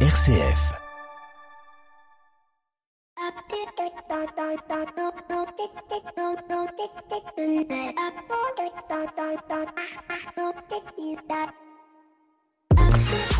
RCF.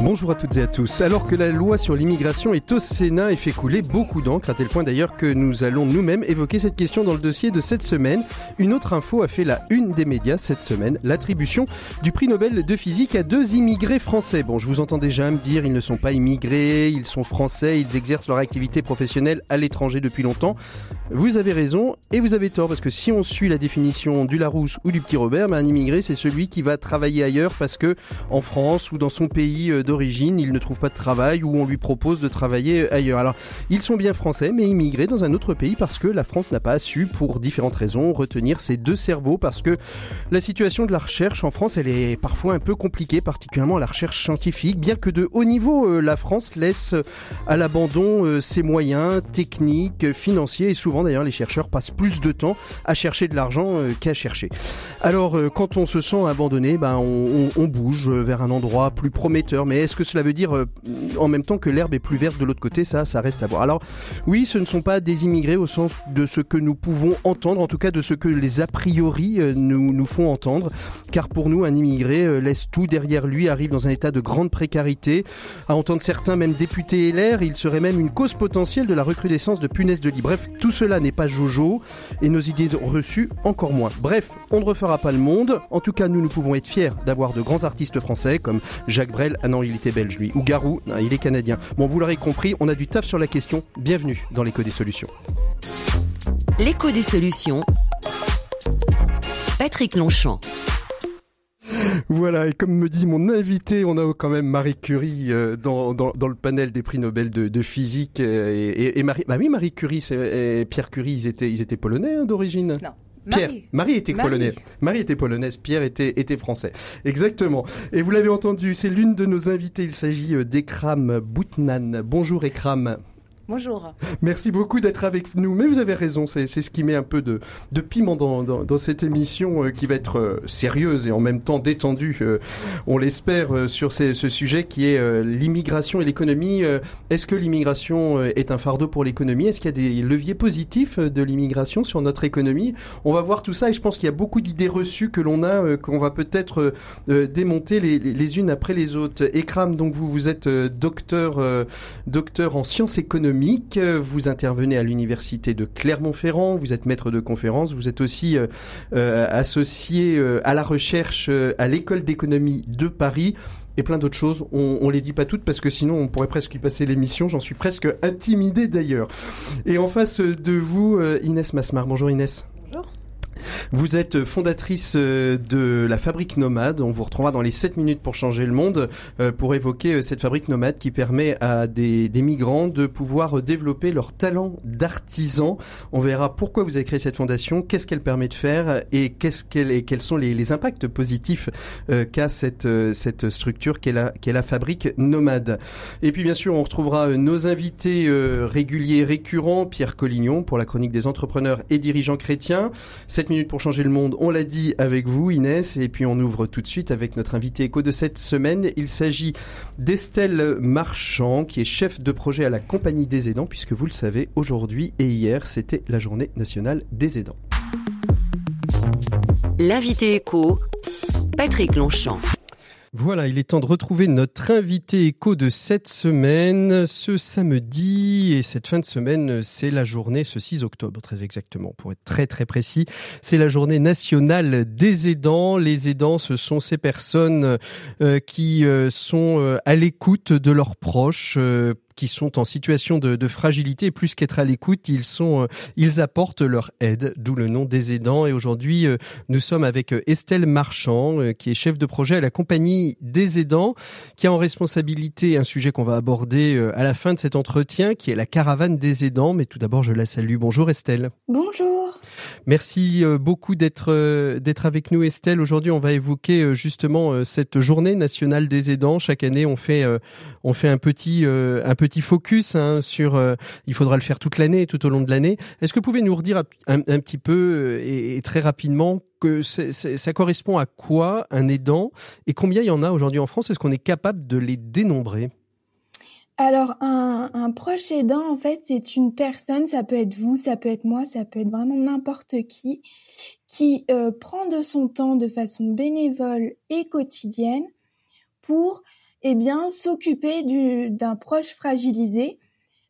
Bonjour à toutes et à tous. Alors que la loi sur l'immigration est au Sénat et fait couler beaucoup d'encre, à tel point d'ailleurs que nous allons nous-mêmes évoquer cette question dans le dossier de cette semaine. Une autre info a fait la une des médias cette semaine, l'attribution du prix Nobel de physique à deux immigrés français. Bon, je vous entends déjà me dire, ils ne sont pas immigrés, ils sont français, ils exercent leur activité professionnelle à l'étranger depuis longtemps. Vous avez raison et vous avez tort, parce que si on suit la définition du Larousse ou du Petit Robert, ben un immigré c'est celui qui va travailler ailleurs parce que en France ou dans son pays euh, d'origine, il ne trouve pas de travail ou on lui propose de travailler ailleurs. Alors, ils sont bien français, mais immigrés dans un autre pays parce que la France n'a pas su, pour différentes raisons, retenir ces deux cerveaux parce que la situation de la recherche en France, elle est parfois un peu compliquée, particulièrement la recherche scientifique, bien que de haut niveau, euh, la France laisse à l'abandon euh, ses moyens techniques, financiers et souvent d'ailleurs les chercheurs passent plus de temps à chercher de l'argent euh, qu'à chercher. Alors, quand on se sent abandonné, ben, on, on bouge vers un endroit plus prometteur, mais est-ce que cela veut dire euh, en même temps que l'herbe est plus verte de l'autre côté Ça, ça reste à voir. Alors oui, ce ne sont pas des immigrés au sens de ce que nous pouvons entendre, en tout cas de ce que les a priori euh, nous, font entendre, car pour nous, un immigré euh, laisse tout derrière lui, arrive dans un état de grande précarité. À entendre certains, même députés LR, il serait même une cause potentielle de la recrudescence de punaises de lit. Bref, tout cela n'est pas jojo et nos idées reçues encore moins. Bref, on ne refera pas le monde. En tout cas, nous, nous pouvons être fiers d'avoir de grands artistes français comme Jacques Brel, Anne il était belge lui. Ou Garou, il est canadien. Bon, vous l'aurez compris, on a du taf sur la question. Bienvenue dans l'écho des solutions. L'écho des solutions. Patrick Longchamp. Voilà, et comme me dit mon invité, on a quand même Marie Curie euh, dans, dans, le panel des prix Nobel de, physique. Euh, et, Marie, bah oui, Marie Curie et Pierre Curie, ils étaient, ils étaient polonais hein, d'origine? Non. Pierre, Marie, était polonaise. Marie était polonaise, Pierre était, était français. Exactement. Et vous l'avez entendu, c'est l'une de nos invités. Il s'agit euh, d'Ekram Boutnan. Bonjour Ekram. Bonjour. Merci beaucoup d'être avec nous. Mais vous avez raison, c'est ce qui met un peu de, de piment dans, dans, cette émission euh, qui va être euh, sérieuse et en même temps détendue, euh, on l'espère, sur ce sujet qui est l'immigration et l'économie. Est-ce que l'immigration est un fardeau pour l'économie? Est-ce qu'il y a des leviers positifs de l'immigration sur notre économie? On va voir tout ça et je pense qu'il y a beaucoup d'idées reçues que l'on a, qu'on va peut-être démonter les, les, unes après les autres. Ekram, donc vous, vous êtes docteur, docteur en sciences économiques vous intervenez à l'université de Clermont-Ferrand. Vous êtes maître de conférence. Vous êtes aussi euh, euh, associé euh, à la recherche à l'école d'économie de Paris et plein d'autres choses. On, on les dit pas toutes parce que sinon on pourrait presque y passer l'émission. J'en suis presque intimidé d'ailleurs. Et en face de vous, Inès Masmar. Bonjour Inès. Vous êtes fondatrice euh, de la Fabrique Nomade. On vous retrouvera dans les 7 minutes pour changer le monde euh, pour évoquer euh, cette Fabrique Nomade qui permet à des, migrants de pouvoir développer leur talent d'artisan. On verra pourquoi vous avez créé cette fondation, qu'est-ce qu'elle permet de faire et qu'est-ce qu'elle et quels sont les, impacts positifs qu'a cette cette structure qu'est la qu'est la Fabrique Nomade. Et puis bien sûr, on retrouvera nos invités réguliers récurrents, Pierre Collignon pour la chronique des entrepreneurs et dirigeants chrétiens. 7 minutes pour changer le monde, on l'a dit avec vous Inès, et puis on ouvre tout de suite avec notre invité écho de cette semaine. Il s'agit d'Estelle Marchand, qui est chef de projet à la Compagnie des aidants, puisque vous le savez, aujourd'hui et hier, c'était la journée nationale des aidants. L'invité écho, Patrick Longchamp. Voilà, il est temps de retrouver notre invité écho de cette semaine, ce samedi. Et cette fin de semaine, c'est la journée, ce 6 octobre très exactement, pour être très très précis. C'est la journée nationale des aidants. Les aidants, ce sont ces personnes euh, qui euh, sont euh, à l'écoute de leurs proches qui sont en situation de, de fragilité. Plus qu'être à l'écoute, ils sont, euh, ils apportent leur aide, d'où le nom des aidants. Et aujourd'hui, euh, nous sommes avec euh, Estelle Marchand, qui est chef de projet à la compagnie des aidants, qui a en responsabilité un sujet qu'on va aborder à la fin de cet entretien, qui est la caravane des aidants. Mais tout d'abord, je la salue. Bonjour Estelle. Bonjour. Merci beaucoup d'être d'être avec nous, Estelle. Aujourd'hui, on va évoquer justement cette journée nationale des aidants. Chaque année, on fait on fait un petit un petit petit focus hein, sur. Euh, il faudra le faire toute l'année, tout au long de l'année. Est-ce que vous pouvez nous redire un, petit peu euh, et, très rapidement que ça correspond à quoi un aidant et combien il y en a aujourd'hui en France? Est-ce qu'on est capable de les dénombrer? Alors, un, proche aidant, en fait, c'est une personne, ça peut être vous, ça peut être moi, ça peut être vraiment n'importe qui, qui euh, prend de son temps de façon bénévole et quotidienne pour, eh bien, s'occuper d'un proche fragilisé.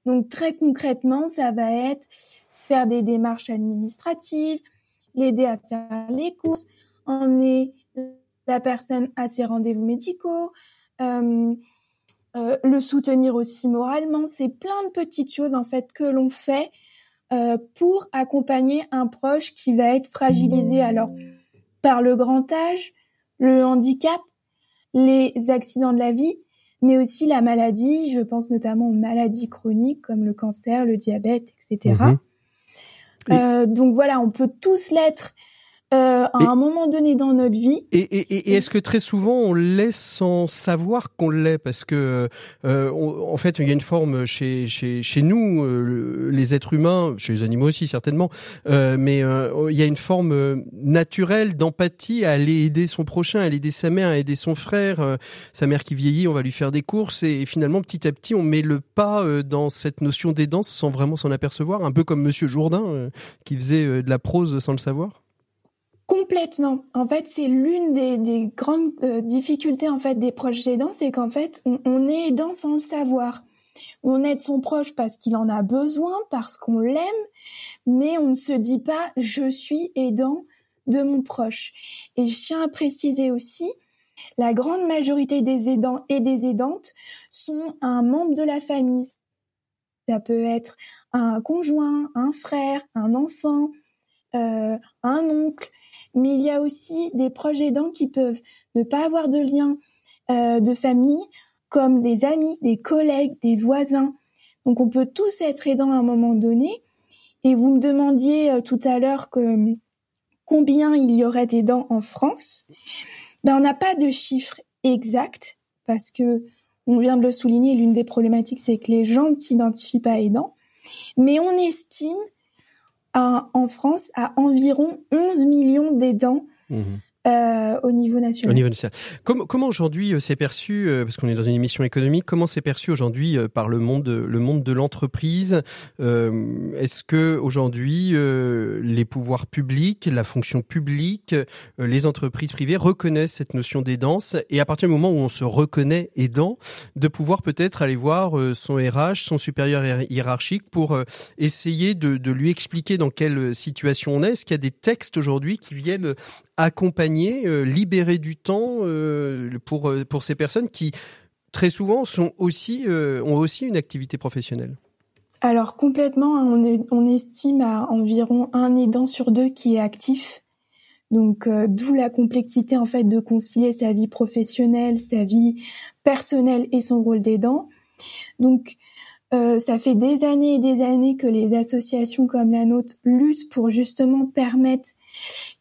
Donc, très concrètement, ça va être faire des démarches administratives, l'aider à faire les courses, emmener la personne à ses rendez-vous médicaux, euh, euh, le soutenir aussi moralement. C'est plein de petites choses en fait que l'on fait euh, pour accompagner un proche qui va être fragilisé alors par le grand âge, le handicap, les accidents de la vie, mais aussi la maladie. Je pense notamment aux maladies chroniques comme le cancer, le diabète, etc. Mmh. Euh, donc voilà, on peut tous l'être euh, à un moment donné dans notre vie. Et, et, et, est-ce que très souvent on l'est sans savoir qu'on l'est? Parce que euh, en fait, il y a une forme chez chez, chez nous, euh, les êtres humains, chez les animaux aussi certainement, euh, mais euh, il y a une forme naturelle d'empathie à aller aider son prochain, à aller aider sa mère, à aider son frère, sa mère qui vieillit, on va lui faire des courses et, finalement petit à petit on met le pas dans cette notion d'aidance sans vraiment s'en apercevoir, un peu comme Monsieur Jourdain qui faisait de la prose sans le savoir. Complètement. En fait, c'est l'une des, grandes euh, difficultés en fait des proches aidants, c'est qu'en fait, on, est aidant sans le savoir. On aide son proche parce qu'il en a besoin, parce qu'on l'aime, mais on ne se dit pas je suis aidant de mon proche. Et je tiens à préciser aussi, la grande majorité des aidants et des aidantes sont un membre de la famille. Ça peut être un conjoint, un frère, un enfant, euh, un oncle, mais il y a aussi des proches aidants qui peuvent ne pas avoir de lien euh, de famille, comme des amis, des collègues, des voisins. Donc on peut tous être aidants à un moment donné. Et vous me demandiez euh, tout à l'heure que combien il y aurait d'aidants en France. Ben on n'a pas de chiffre exact parce que on vient de le souligner. L'une des problématiques, c'est que les gens ne s'identifient pas aidants, mais on estime en France à environ 11 millions d'aidants. Mmh. Euh, au niveau national. Au niveau national. Comment, comment aujourd'hui euh, c'est perçu, euh, parce qu'on est dans une émission économique, comment c'est perçu aujourd'hui par le monde, le monde de l'entreprise Est-ce que aujourd'hui les pouvoirs publics, la fonction publique, les entreprises privées reconnaissent cette notion d'aidance et à partir du moment où on se reconnaît aidant, de pouvoir peut-être aller voir son RH, son supérieur hiérarchique pour essayer de, de lui expliquer dans quelle situation on est? Est-ce qu'il y a des textes aujourd'hui qui viennent accompagner, euh, libérer du temps euh, pour, euh, pour ces personnes qui, très souvent, sont aussi, ont aussi une activité professionnelle alors complètement, hein, on, on, estime à environ un aidant sur deux qui est actif. Donc d'où la complexité en fait de concilier sa vie professionnelle, sa vie personnelle et son rôle d'aidant. Donc ça fait des années et des années que les associations comme la nôtre luttent pour justement permettre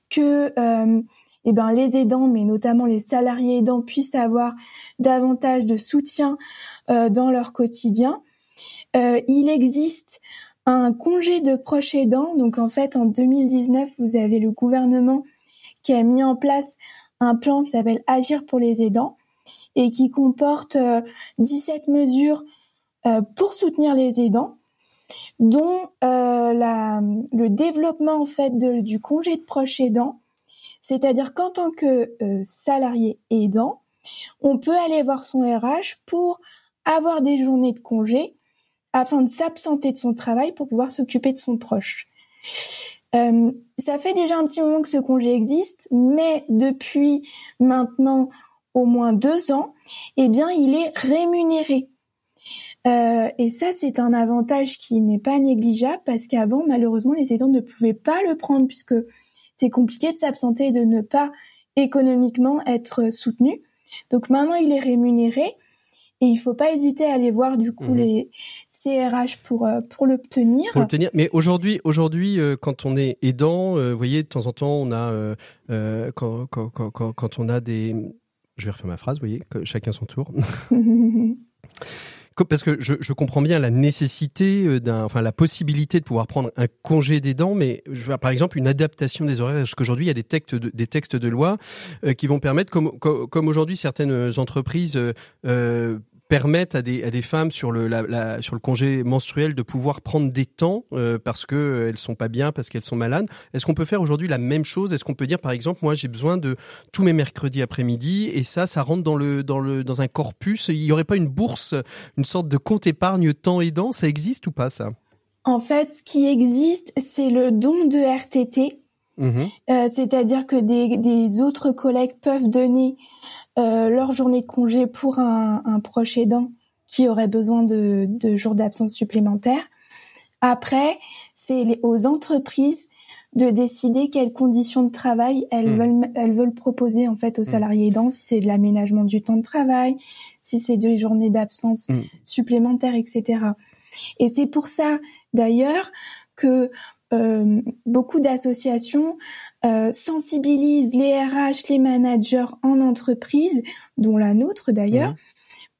que euh, eh ben, les aidants, mais notamment les salariés aidants, puissent avoir davantage de soutien euh, dans leur quotidien. Euh, il existe un congé de proche aidant. Donc en fait, en 2019, vous avez le gouvernement qui a mis en place un plan qui s'appelle Agir pour les aidants et qui comporte 17 mesures pour soutenir les aidants dont euh, le développement en fait du congé de proche aidant, c'est-à-dire qu'en tant que euh, salarié aidant, on peut aller voir son RH pour avoir des journées de congé afin de s'absenter de son travail pour pouvoir s'occuper de son proche. Euh, ça fait déjà un petit moment que ce congé existe, mais depuis maintenant au moins deux ans, eh bien, il est rémunéré. Euh, et ça, c'est un avantage qui n'est pas négligeable parce qu'avant, malheureusement, les aidants ne pouvaient pas le prendre puisque c'est compliqué de s'absenter et de ne pas économiquement être soutenu. Donc maintenant, il est rémunéré et il faut pas hésiter à aller voir du coup mhm. les CRH pour euh, pour l'obtenir. Pour l'obtenir. Mais aujourd'hui, aujourd'hui, euh, quand on est aidant, vous voyez, de temps en temps, on a quand, quand, quand, quand on a des, je vais refaire ma phrase, vous voyez, chacun son tour. parce que je, comprends bien la nécessité euh, d'un, enfin la possibilité de pouvoir prendre un congé d'aidant, mais je vois par exemple une adaptation des horaires. Parce qu'aujourd'hui il y a des textes de, des textes de loi euh, qui vont permettre, comme comme, aujourd'hui certaines entreprises euh, permettent à des, à des femmes sur le, la, sur le congé menstruel de pouvoir prendre des temps euh, parce que euh, elles sont pas bien, parce qu'elles sont malades. Est-ce qu'on peut faire aujourd'hui la même chose? Est-ce qu'on peut dire par exemple, moi j'ai besoin de tous mes mercredis après-midi et ça, ça rentre dans le dans le dans un corpus? Il y aurait pas une bourse, une sorte de compte épargne temps aidant? Ça existe ou pas ça? En fait, ce qui existe, c'est le don de RTT. Mmh euh, c'est-à-dire que des, des autres collègues peuvent donner euh, leur journée de congé pour un, un, proche aidant qui aurait besoin de, de jours d'absence supplémentaires. Après, c'est aux entreprises de décider quelles conditions de travail elles hmm. veulent elles veulent proposer en fait aux hmm. salariés aidants, si c'est de l'aménagement du temps de travail, si c'est des journées d'absence hmm. supplémentaires, etc. Et c'est pour ça d'ailleurs que euh, beaucoup d'associations euh, sensibilisent les RH, les managers en entreprise, dont la nôtre d'ailleurs,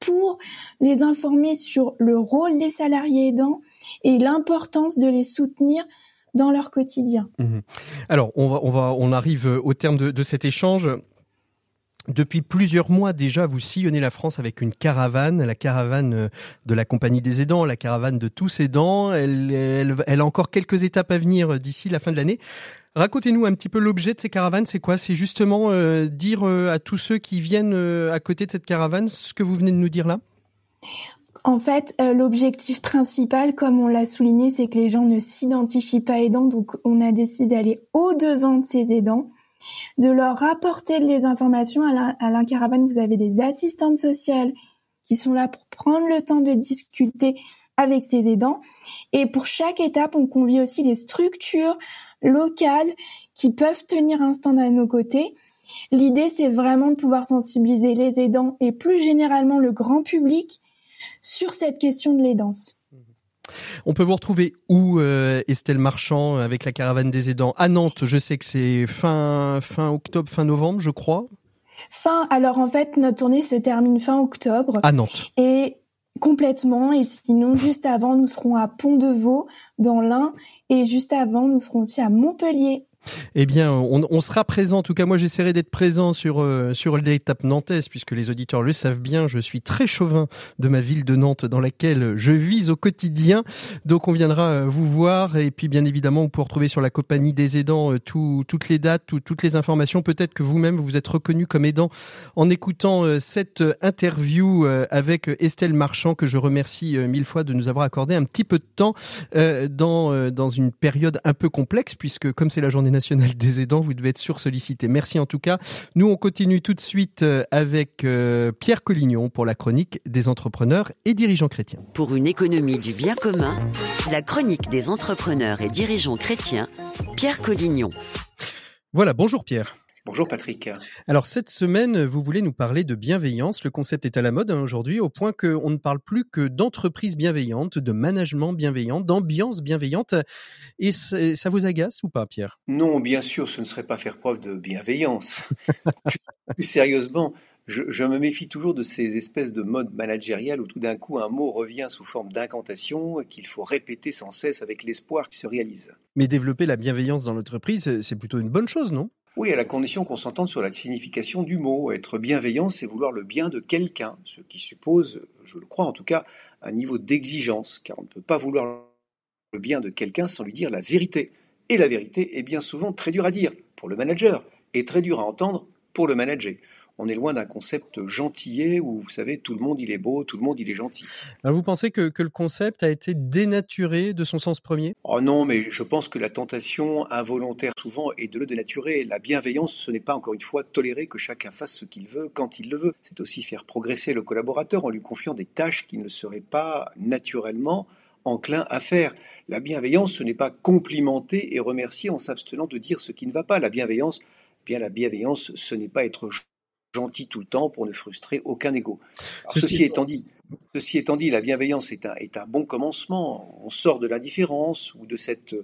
pour les informer sur le rôle des salariés aidants et l'importance de les soutenir dans leur quotidien. Mhm. Alors, on va, on va, on arrive au terme de, de cet échange. Depuis plusieurs mois déjà, vous sillonnez la France avec une caravane, la caravane euh, de la compagnie des aidants, la caravane de tous aidants. Elle, elle, a encore quelques étapes à venir d'ici la fin de l'année. Racontez-nous un petit peu l'objet de ces caravanes, c'est quoi? C'est justement euh, dire euh, à tous ceux qui viennent à côté de cette caravane ce que vous venez de nous dire là? En fait, l'objectif principal, comme on l'a souligné, c'est que les gens ne s'identifient pas aidants. Donc, on a décidé d'aller au-devant de ces aidants de leur rapporter les informations à la, caravane. Vous avez des assistantes sociales qui sont là pour prendre le temps de discuter avec ces aidants. Et pour chaque étape, on convie aussi des structures locales qui peuvent tenir un stand à nos côtés. L'idée, c'est vraiment de pouvoir sensibiliser les aidants et plus généralement le grand public sur cette question de l'aidance. On peut vous retrouver où, euh, Estelle Marchand, avec la caravane des aidants? À Nantes, je sais que c'est fin, fin octobre, fin novembre, je crois. Fin, alors en fait, notre tournée se termine fin octobre. À Nantes. Et complètement, et sinon, juste avant, nous serons à Pont-de-Vaux, dans l'Ain, et juste avant, nous serons aussi à Montpellier. Eh bien, on, sera présent. En tout cas, moi, j'essaierai d'être présent sur euh, sur l'étape nantaise, puisque les auditeurs le savent bien. Je suis très chauvin de ma ville de Nantes, dans laquelle je vis au quotidien. Donc, on viendra euh, vous voir, et puis, bien évidemment, vous pouvez retrouver sur la compagnie des aidants euh, toutes les dates, toutes les informations. Peut-être que vous-même vous êtes reconnu comme aidant en écoutant cette interview avec Estelle Marchand, que je remercie mille fois de nous avoir accordé un petit peu de temps dans dans une période un peu complexe, puisque comme c'est la journée national des aidants. Vous devez être sur-sollicité. Merci en tout cas. Nous, on continue tout de suite euh, avec euh, Pierre Collignon pour la chronique des entrepreneurs et dirigeants chrétiens. Pour une économie du bien commun, la chronique des entrepreneurs et dirigeants chrétiens, Pierre Collignon. Voilà, bonjour Pierre. Bonjour Patrick. Alors cette semaine, vous voulez nous parler de bienveillance. Le concept est à la mode hein, aujourd'hui, au point qu'on ne parle plus que d'entreprise bienveillante, de management bienveillant, d'ambiance bienveillante. Et ça vous agace ou pas, Pierre? Non, bien sûr, ce ne serait pas faire preuve de bienveillance. plus sérieusement, je, me méfie toujours de ces espèces de modes managériales où tout d'un coup un mot revient sous forme d'incantation qu'il faut répéter sans cesse avec l'espoir qu'il se réalise. Mais développer la bienveillance dans l'entreprise, c'est plutôt une bonne chose, non? Oui, à la condition qu'on s'entende sur la signification du mot. Être bienveillant, c'est vouloir le bien de quelqu'un, ce qui suppose, je le crois en tout cas, un niveau d'exigence, car on ne peut pas vouloir le bien de quelqu'un sans lui dire la vérité. Et la vérité est bien souvent très dure à dire pour le manager et très dure à entendre pour le manager on est loin d'un concept gentillet où, vous savez, tout le monde il est beau, tout le monde il est gentil. vous pensez que, le concept a été dénaturé de son sens premier? Oh non, mais je pense que la tentation involontaire souvent est de le dénaturer. La bienveillance, ce n'est pas encore une fois tolérer que chacun fasse ce qu'il veut quand il le veut. C'est aussi faire progresser le collaborateur en lui confiant des tâches qu'il ne serait pas naturellement enclin à faire. La bienveillance, ce n'est pas complimenter et remercier en s'abstenant de dire ce qui ne va pas. La bienveillance, bien la bienveillance, ce n'est pas être gentil tout le temps pour ne frustrer aucun ego. ceci, étant dit, ceci étant dit, la bienveillance est un, est un bon commencement. On sort de l'indifférence ou de cette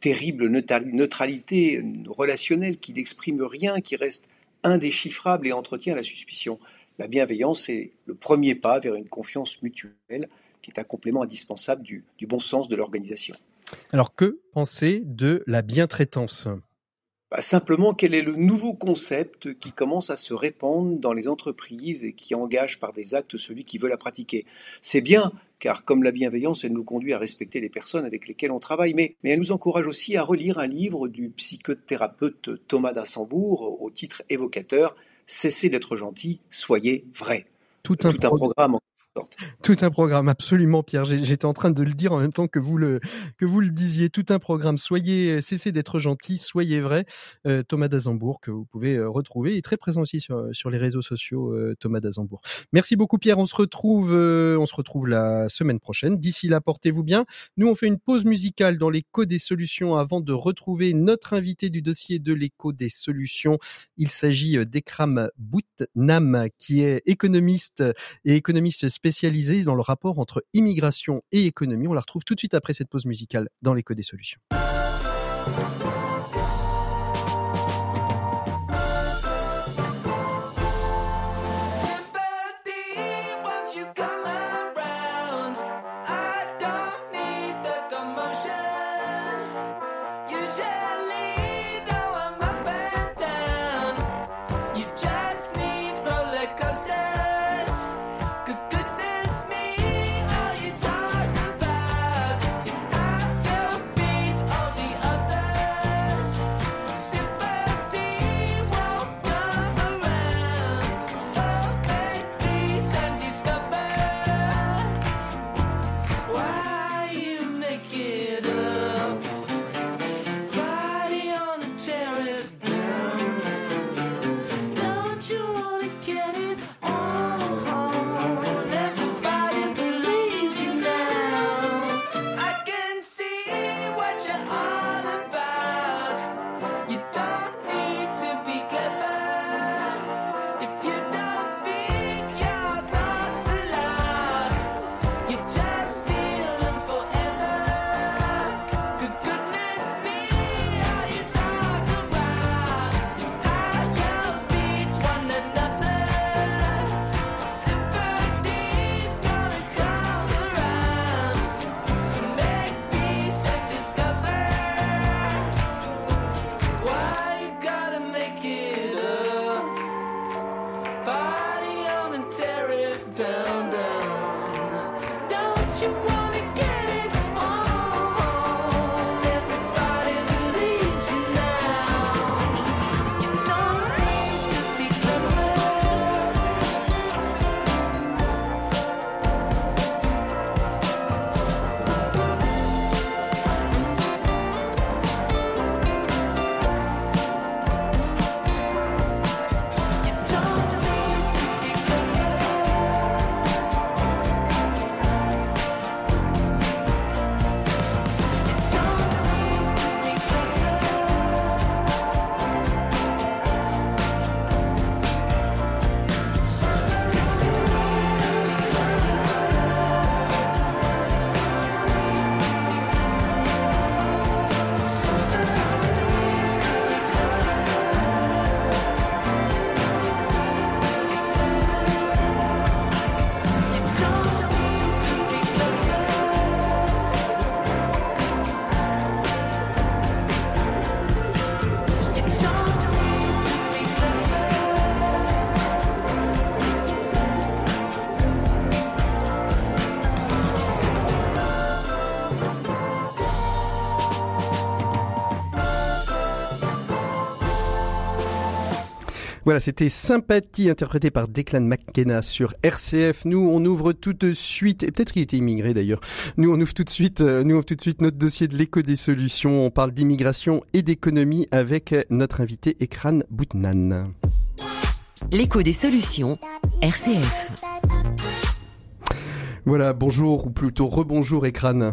terrible neutralité relationnelle qui n'exprime rien, qui reste indéchiffrable et entretient la suspicion. La bienveillance est le premier pas vers une confiance mutuelle qui est un complément indispensable du, du bon sens de l'organisation. Alors que penser de la bientraitance? Bah, Simplement, quel est le nouveau concept qui commence à se répandre dans les entreprises et qui engage par des actes celui qui veut la pratiquer? C'est bien, car comme la bienveillance, elle nous conduit à respecter les personnes avec lesquelles on travaille, mais, mais elle nous encourage aussi à relire un livre du psychothérapeute Thomas d'Assembourg au titre évocateur Cessez d'être gentil, soyez vrai. Tout un, Tout un programme tout un programme, absolument, Pierre. J'étais en train de le dire en même temps que vous le que vous le disiez. Tout un programme. Soyez, cessez d'être gentil, soyez vrai. Euh, Thomas d'Azembourg que vous pouvez euh, retrouver. Est très présent aussi sur sur les réseaux sociaux. Euh, Thomas d'Azembourg. Merci beaucoup, Pierre. On se retrouve on se retrouve la semaine prochaine. D'ici là, portez-vous bien. Nous, on fait une pause musicale dans l'écho des solutions avant de retrouver notre invité du dossier de l'écho des solutions. Il s'agit d'Ekram Boutnam, qui est économiste et économiste spécialisée dans le rapport entre immigration et économie. On la retrouve tout de suite après cette pause musicale dans l'écho des solutions. Voilà, c'était Sympathie interprété par Declan McKenna sur RCF. Nous, on ouvre tout de suite, et peut-être qu'il était immigré d'ailleurs. Nous, on ouvre tout de suite, euh, nous ouvre tout de suite notre dossier de l'écho des solutions. On parle d'immigration et d'économie avec notre invité Ekran Boutnan. L'écho des solutions, RCF. Voilà, bonjour ou plutôt rebonjour Ekran.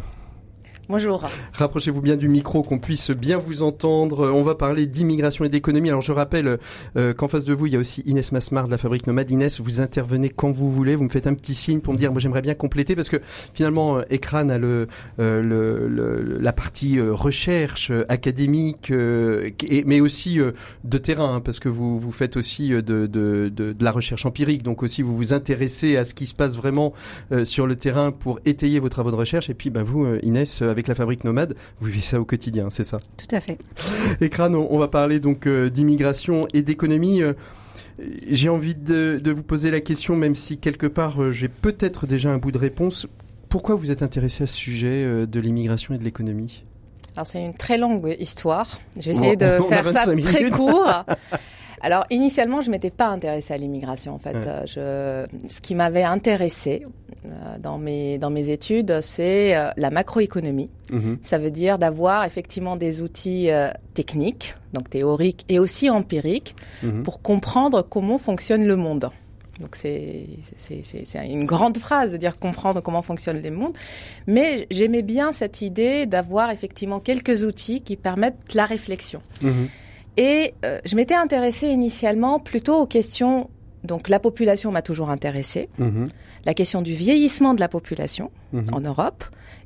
Bonjour. Rapprochez-vous bien du micro, qu'on puisse bien vous entendre. On va parler d'immigration et d'économie. Alors je rappelle euh, qu'en face de vous, il y a aussi Inès Masmar de la fabrique Nomade. Inès, vous intervenez quand vous voulez. Vous me faites un petit signe pour me dire, moi j'aimerais bien compléter parce que finalement, euh, Ecran a le, euh, le, la partie recherche académique, mais aussi de terrain, hein, parce que vous, vous faites aussi de, de, de, de, la recherche empirique. Donc aussi, vous vous intéressez à ce qui se passe vraiment sur le terrain pour étayer vos travaux de recherche. Et puis, ben, vous, Inès, avec avec la fabrique nomade. Vous vivez ça au quotidien, c'est ça? Tout à fait. Écran, on, va parler donc d'immigration et d'économie. J'ai envie de, de, vous poser la question, même si quelque part j'ai peut-être déjà un bout de réponse. Pourquoi vous êtes intéressé à ce sujet de l'immigration et de l'économie? Alors c'est une très longue histoire. J'ai essayé de faire ça très court. Alors initialement, je m'étais pas intéressée à l'immigration en fait. Je, ce qui m'avait intéressé euh, dans mes dans mes études, c'est euh, la macroéconomie. Mhm. Ça veut dire d'avoir effectivement des outils euh, techniques, donc théoriques et aussi empiriques, mhm. pour comprendre comment fonctionne le monde. Donc c'est une grande phrase de dire comprendre comment fonctionne le monde. Mais j'aimais bien cette idée d'avoir effectivement quelques outils qui permettent la réflexion. Mhm. Et euh, je m'étais intéressée initialement plutôt aux questions. Donc la population m'a toujours intéressée. Mhm. La question du vieillissement de la population mhm. en Europe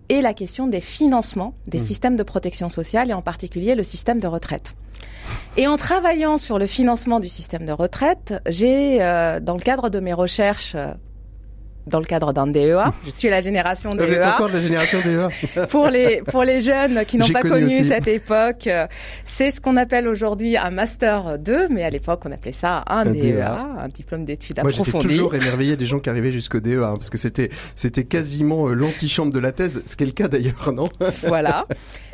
et la question des financements des systèmes de protection sociale et en particulier le système de retraite. Et en travaillant sur le financement du système de retraite, j'ai, euh, dans le cadre de mes recherches euh, dans le cadre d'un DEA. Je suis la génération DEA. Vous êtes encore de la génération DEA. pour les pour les jeunes qui n'ont pas connu, cette époque, c'est ce qu'on appelle aujourd'hui un master 2, mais à l'époque on appelait ça un, DEA, e un diplôme d'études approfondies. Moi j'étais toujours émerveillé des gens qui arrivaient jusqu'au DEA hein, parce que c'était c'était quasiment euh, l'antichambre de la thèse, ce qui est le cas d'ailleurs, non? Voilà.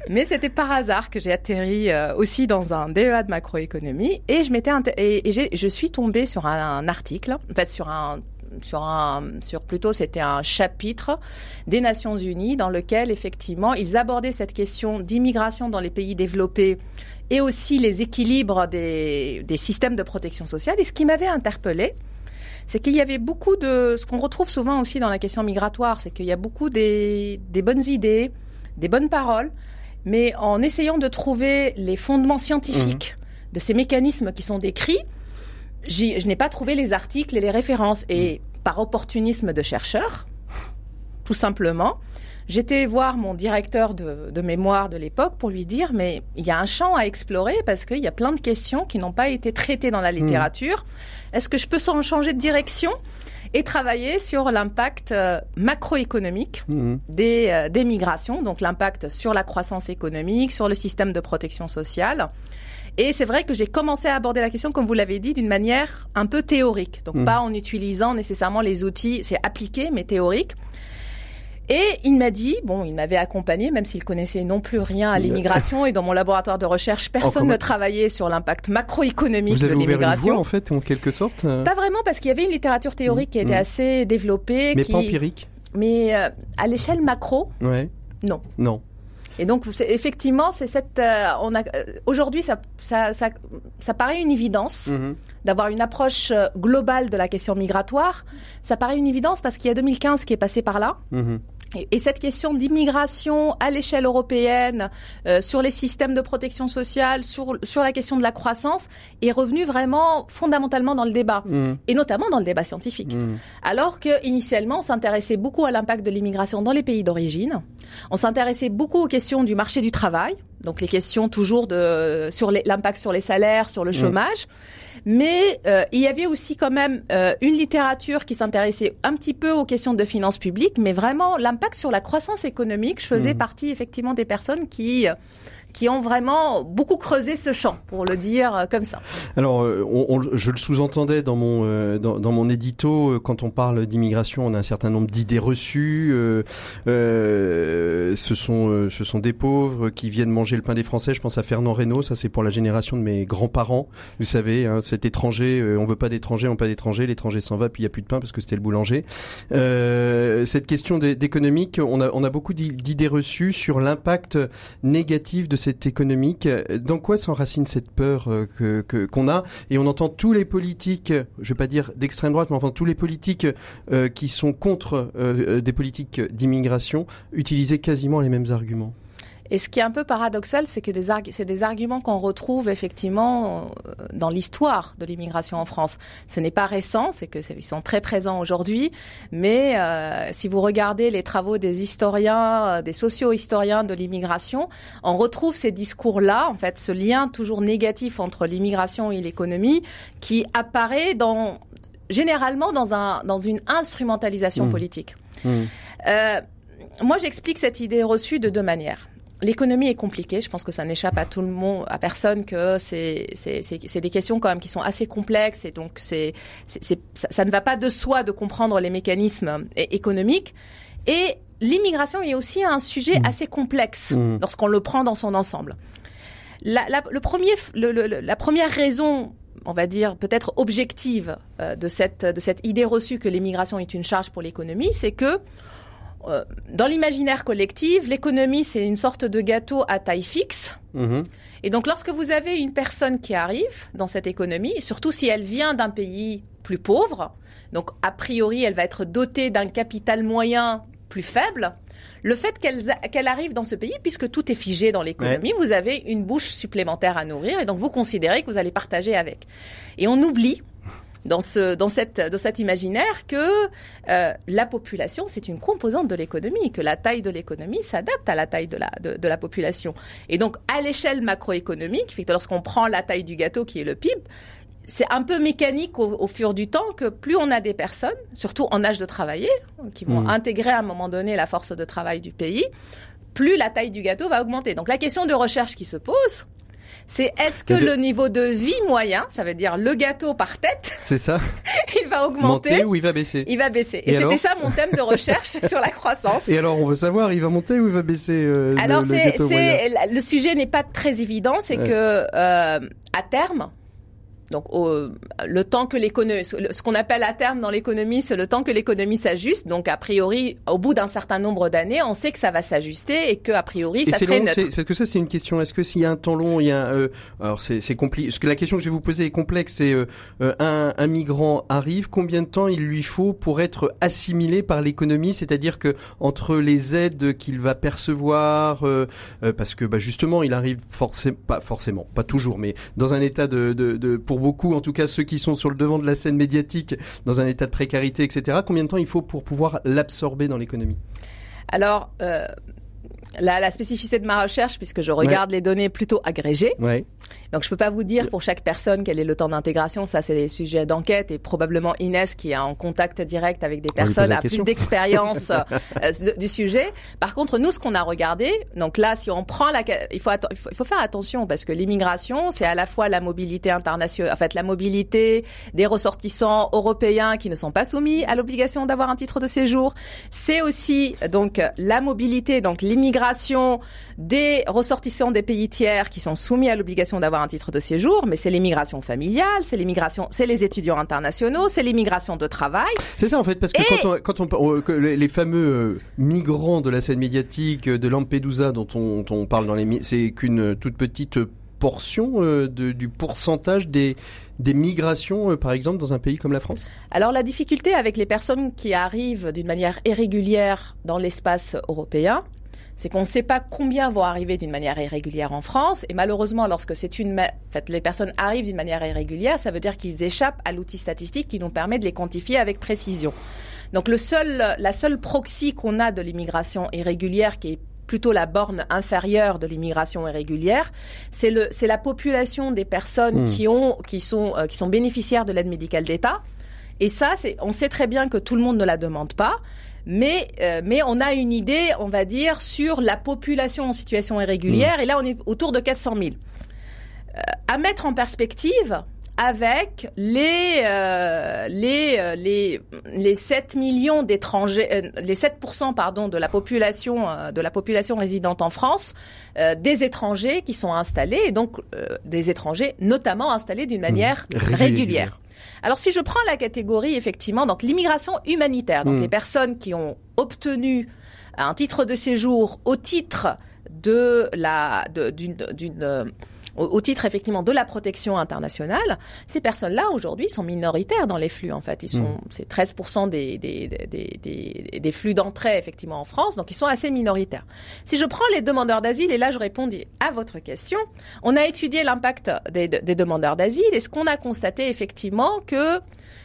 Mais c'était par hasard que j'ai atterri euh, aussi dans un DEA de macroéconomie et je m'étais et, et je suis tombée sur un, un article, en fait sur un sur un, sur plutôt c'était un chapitre des Nations Unies dans lequel effectivement ils abordaient cette question d'immigration dans les pays développés et aussi les équilibres des, des systèmes de protection sociale. Et ce qui m'avait interpellé, c'est qu'il y avait beaucoup de ce qu'on retrouve souvent aussi dans la question migratoire, c'est qu'il y a beaucoup des, des bonnes idées, des bonnes paroles, mais en essayant de trouver les fondements scientifiques mmh. de ces mécanismes qui sont décrits, je n'ai pas trouvé les articles et les références. Et mm. par opportunisme de chercheur, tout simplement, j'étais voir mon directeur de, mémoire de l'époque pour lui dire, mais il y a un champ à explorer parce qu'il y a plein de questions qui n'ont pas été traitées dans la mm. littérature. Est-ce que je peux changer de direction et travailler sur l'impact euh, macroéconomique mm. des, euh, des migrations, donc l'impact sur la croissance économique, sur le système de protection sociale? Et c'est vrai que j'ai commencé à aborder la question, comme vous l'avez dit, d'une manière un peu théorique. Donc mmh. pas en utilisant nécessairement les outils, c'est appliqué, mais théorique. Et il m'a dit, bon, il m'avait accompagné, même s'il connaissait non plus rien à l'immigration, et dans mon laboratoire de recherche, personne ne travaillait sur l'impact macroéconomique de l'immigration. en fait, en quelque sorte euh Pas vraiment, parce qu'il y avait une littérature théorique qui était mmh. assez développée. Mais pas empirique Mais euh, à l'échelle macro, ouais. non. Non. Et donc, effectivement, c'est cette. Euh, on a euh, aujourd'hui, ça, ça, ça, ça, paraît une évidence mhm. d'avoir une approche euh, globale de la question migratoire. Ça paraît une évidence parce qu'il y a 2015 qui est passé par là. Mhm. Et, cette question d'immigration à l'échelle européenne, euh, sur les systèmes de protection sociale, sur, sur la question de la croissance, est revenue vraiment fondamentalement dans le débat, mmh. et notamment dans le débat scientifique. Mmh. Alors que initialement, on s'intéressait beaucoup à l'impact de l'immigration dans les pays d'origine, on s'intéressait beaucoup aux questions du marché du travail, donc les questions toujours de sur l'impact sur les salaires, sur le mmh. Mais euh, il y avait aussi quand même euh, une littérature qui s'intéressait un petit peu aux questions de finances publiques, mais vraiment l'impact sur la croissance économique. Je faisais mmh. partie effectivement des personnes qui qui ont vraiment beaucoup creusé ce champ, pour le dire euh, comme ça. Alors, euh, je le sous-entendais dans mon euh, dans, mon édito quand on parle d'immigration, on a un certain nombre d'idées reçues. Ce sont ce sont des pauvres qui viennent manger le pain des Français. Je pense à Fernand Reynaud, ça c'est pour la génération de mes grands-parents. Vous savez, hein, cet étranger, on veut pas d'étrangers, on veut pas d'étrangers, l'étranger s'en va, puis il y a plus de pain parce que c'était le boulanger. cette question d'économique, on a on a beaucoup d'idées reçues sur l'impact négatif de cette économique. Dans quoi s'enracine cette peur euh, que qu'on a? Et on entend tous les politiques, je vais pas dire d'extrême droite, mais enfin tous les politiques euh, qui sont contre euh, des politiques d'immigration utiliser quasiment les mêmes arguments. Et ce qui est un peu paradoxal, c'est que c'est des arguments qu'on retrouve effectivement euh, dans l'histoire de l'immigration en France. Ce n'est pas récent, c'est que ils sont très présents aujourd'hui, mais euh, si vous regardez les travaux des historiens, euh, des socio-historiens de l'immigration, on retrouve ces discours-là, en fait, ce lien toujours négatif entre l'immigration et l'économie, qui apparaît dans généralement dans un dans une instrumentalisation mmh. politique. Mmh. Euh, moi, j'explique cette idée reçue de deux manières. L'économie est compliquée. Je pense que ça n'échappe à tout le monde, à personne, que c'est c'est des questions quand même qui sont assez complexes et donc c'est ça, ça, ne va pas de soi de comprendre les mécanismes économiques. Et l'immigration est aussi un sujet mmh. assez complexe mmh. lorsqu'on le prend dans son ensemble. La, la, le premier, le, le, la première raison on va dire peut-être objective euh, de cette de cette idée reçue que l'immigration est une charge pour l'économie, c'est que euh, dans l'imaginaire collectif, l'économie, c'est une sorte de gâteau à taille fixe. Mhm. Et donc, lorsque vous avez une personne qui arrive dans cette économie, surtout si elle vient d'un pays plus pauvre, donc a priori, elle va être dotée d'un capital moyen plus faible, le fait qu'elle arrive dans ce pays, puisque tout est figé dans l'économie, vous avez une bouche supplémentaire à nourrir et donc vous considérez que vous allez partager avec. Et on oublie dans ce dans cette dans cet imaginaire que euh, la population c'est une composante de l'économie que la taille de l'économie s'adapte à la taille de la de, la population et donc à l'échelle macroéconomique lorsqu'on prend la taille du gâteau qui est le PIB c'est un peu mécanique au, fur du temps que plus on a des personnes, surtout en âge de travailler, qui vont mmh. intégrer à un moment donné la force de travail du pays, plus la taille du gâteau va augmenter. Donc la question de recherche qui se pose, c'est est-ce que le niveau de vie moyen, ça veut dire le gâteau par tête, c'est ça, il va augmenter ou il va baisser Il va baisser. Et, c'était ça mon thème de recherche sur la croissance. Et alors on veut savoir, il va monter ou il va baisser euh, Alors c'est, le sujet n'est pas très évident, c'est que euh, à terme, donc, le temps que l'économie, ce qu'on appelle à terme dans l'économie, c'est le temps que l'économie s'ajuste. Donc, a priori, au bout d'un certain nombre d'années, on sait que ça va s'ajuster et que a priori, ça serait neutre. Parce que ça, c'est une question. Est-ce que s'il y a un temps long, il y a, euh, alors c'est compliqué. Ce que la question que je vais vous poser est complexe. C'est euh, euh, un, un migrant arrive, combien de temps il lui faut pour être assimilé par l'économie? C'est-à-dire que entre les aides qu'il va percevoir, parce que bah, justement, il arrive forcément, pas forcément, pas toujours, mais dans un état de, de, de pour beaucoup, en tout cas ceux qui sont sur le devant de la scène médiatique, dans un état de précarité, etc. Combien de temps il faut pour pouvoir l'absorber dans l'économie? Alors, euh, la, spécificité de ma recherche, puisque je regarde les données plutôt agrégées, ouais. Donc je peux pas vous dire pour chaque personne quel est le temps d'intégration. Ça, c'est des sujets d'enquête et probablement Inès qui est en contact direct avec des personnes a plus d'expérience euh, du sujet. Par contre, nous, ce qu'on a regardé, donc là, si on prend la, il faut, il faut, faire attention parce que l'immigration, c'est à la fois la mobilité internationale, en fait, la mobilité des ressortissants européens qui ne sont pas soumis à l'obligation d'avoir un titre de séjour. C'est aussi donc la mobilité, donc l'immigration des ressortissants des pays tiers qui sont soumis à l'obligation d'avoir un titre de séjour, mais c'est l'immigration familiale, c'est l'immigration, c'est les étudiants internationaux, c'est l'immigration de travail. C'est ça en fait, parce que quand, on, quand on, les fameux euh, migrants de la scène médiatique de Lampedusa dont on, on parle dans les, c'est qu'une toute petite portion euh, de, du pourcentage des des migrations, euh, par exemple, dans un pays comme la France? Alors la difficulté avec les personnes qui arrivent d'une manière irrégulière dans l'espace européen, c'est qu'on ne sait pas combien vont arriver d'une manière irrégulière en France. Et malheureusement, lorsque c'est une, en fait, les personnes arrivent d'une manière irrégulière, ça veut dire qu'ils échappent à l'outil statistique qui nous permet de les quantifier avec précision. Donc le seul, la seule proxy qu'on a de l'immigration irrégulière qui est plutôt la borne inférieure de l'immigration irrégulière, c'est le c'est la population des personnes hmm. qui ont qui sont euh, qui sont bénéficiaires de l'aide médicale d'État. Et ça, c'est on sait très bien que tout le monde ne la demande pas mais euh, mais on a une idée, on va dire, sur la population en situation irrégulière. Mm. Et là, on est autour de 400 000. Euh, à mettre en perspective avec les euh, les euh, les les 7 millions d'étrangers les 7 pardon de la population de la population résidente en France des étrangers qui sont installés et donc des étrangers notamment installés d'une manière mm. régulière. Alors si je prends la catégorie effectivement, donc l'immigration humanitaire, donc hmm. les personnes qui ont obtenu un titre de séjour au titre de la d'une euh, au, titre effectivement de la protection internationale, ces personnes-là aujourd'hui sont minoritaires dans les flux en fait. Ils sont, mm. c'est 13% des, des, des, des, flux d'entrée effectivement en France, donc ils sont assez minoritaires. Si je prends les demandeurs d'asile, et là je réponds à votre question, on a étudié l'impact des, des demandeurs d'asile et ce qu'on a constaté effectivement que